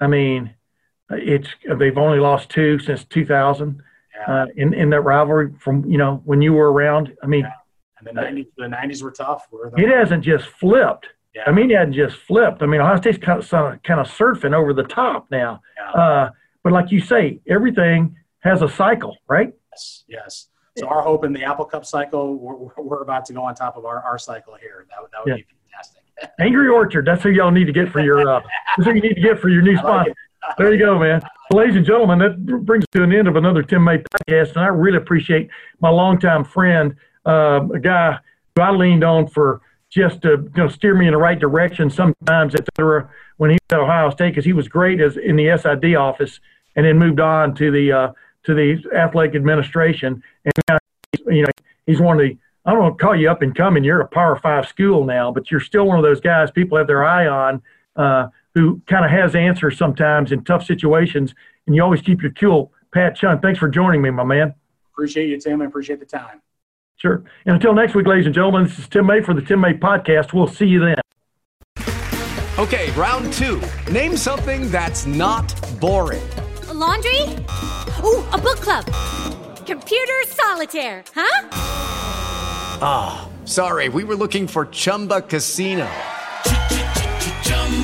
I mean, it's they've only lost two since 2000 Yeah. uh, in in that rivalry from you know when you were around. I mean, and the 90s, the 90s were tough. We're the, it hasn't just flipped. Yeah, I mean, it hasn't just flipped. I mean, Ohio State's kind of kind of surfing over the top now. yeah. Uh, but like you say, everything has a cycle, right? yes, yes. So our hope in the Apple Cup cycle, we're, we're about to go on top of our, our cycle here. That would, that would Yeah. be fantastic. Angry Orchard. That's who y'all need to get for your. Uh, that's who you need to get for your new I like There you go, man. Well, ladies and gentlemen, that brings to an end of another Tim May podcast, and I really appreciate my longtime friend, uh, a guy who I leaned on for just to you know steer me in the right direction sometimes, et cetera, when he was at Ohio State, because he was great as in the SID office, and then moved on to the uh, to the athletic administration, and now you know he's one of the I don't want to call you up and coming. You're a Power Five school now, but you're still one of those guys people have their eye on, uh, who kind of has answers sometimes in tough situations, and you always keep your cool. Pat Chun, thanks for joining me, my man. Appreciate you, Tim. I appreciate the time. Sure. And until next week, ladies and gentlemen, this is Tim May for the Tim May Podcast. We'll see you then. Okay, round two. Name something that's not boring. A laundry? Ooh, a book club. Computer solitaire, huh? Ah, oh, sorry, we were looking for Chumba Casino.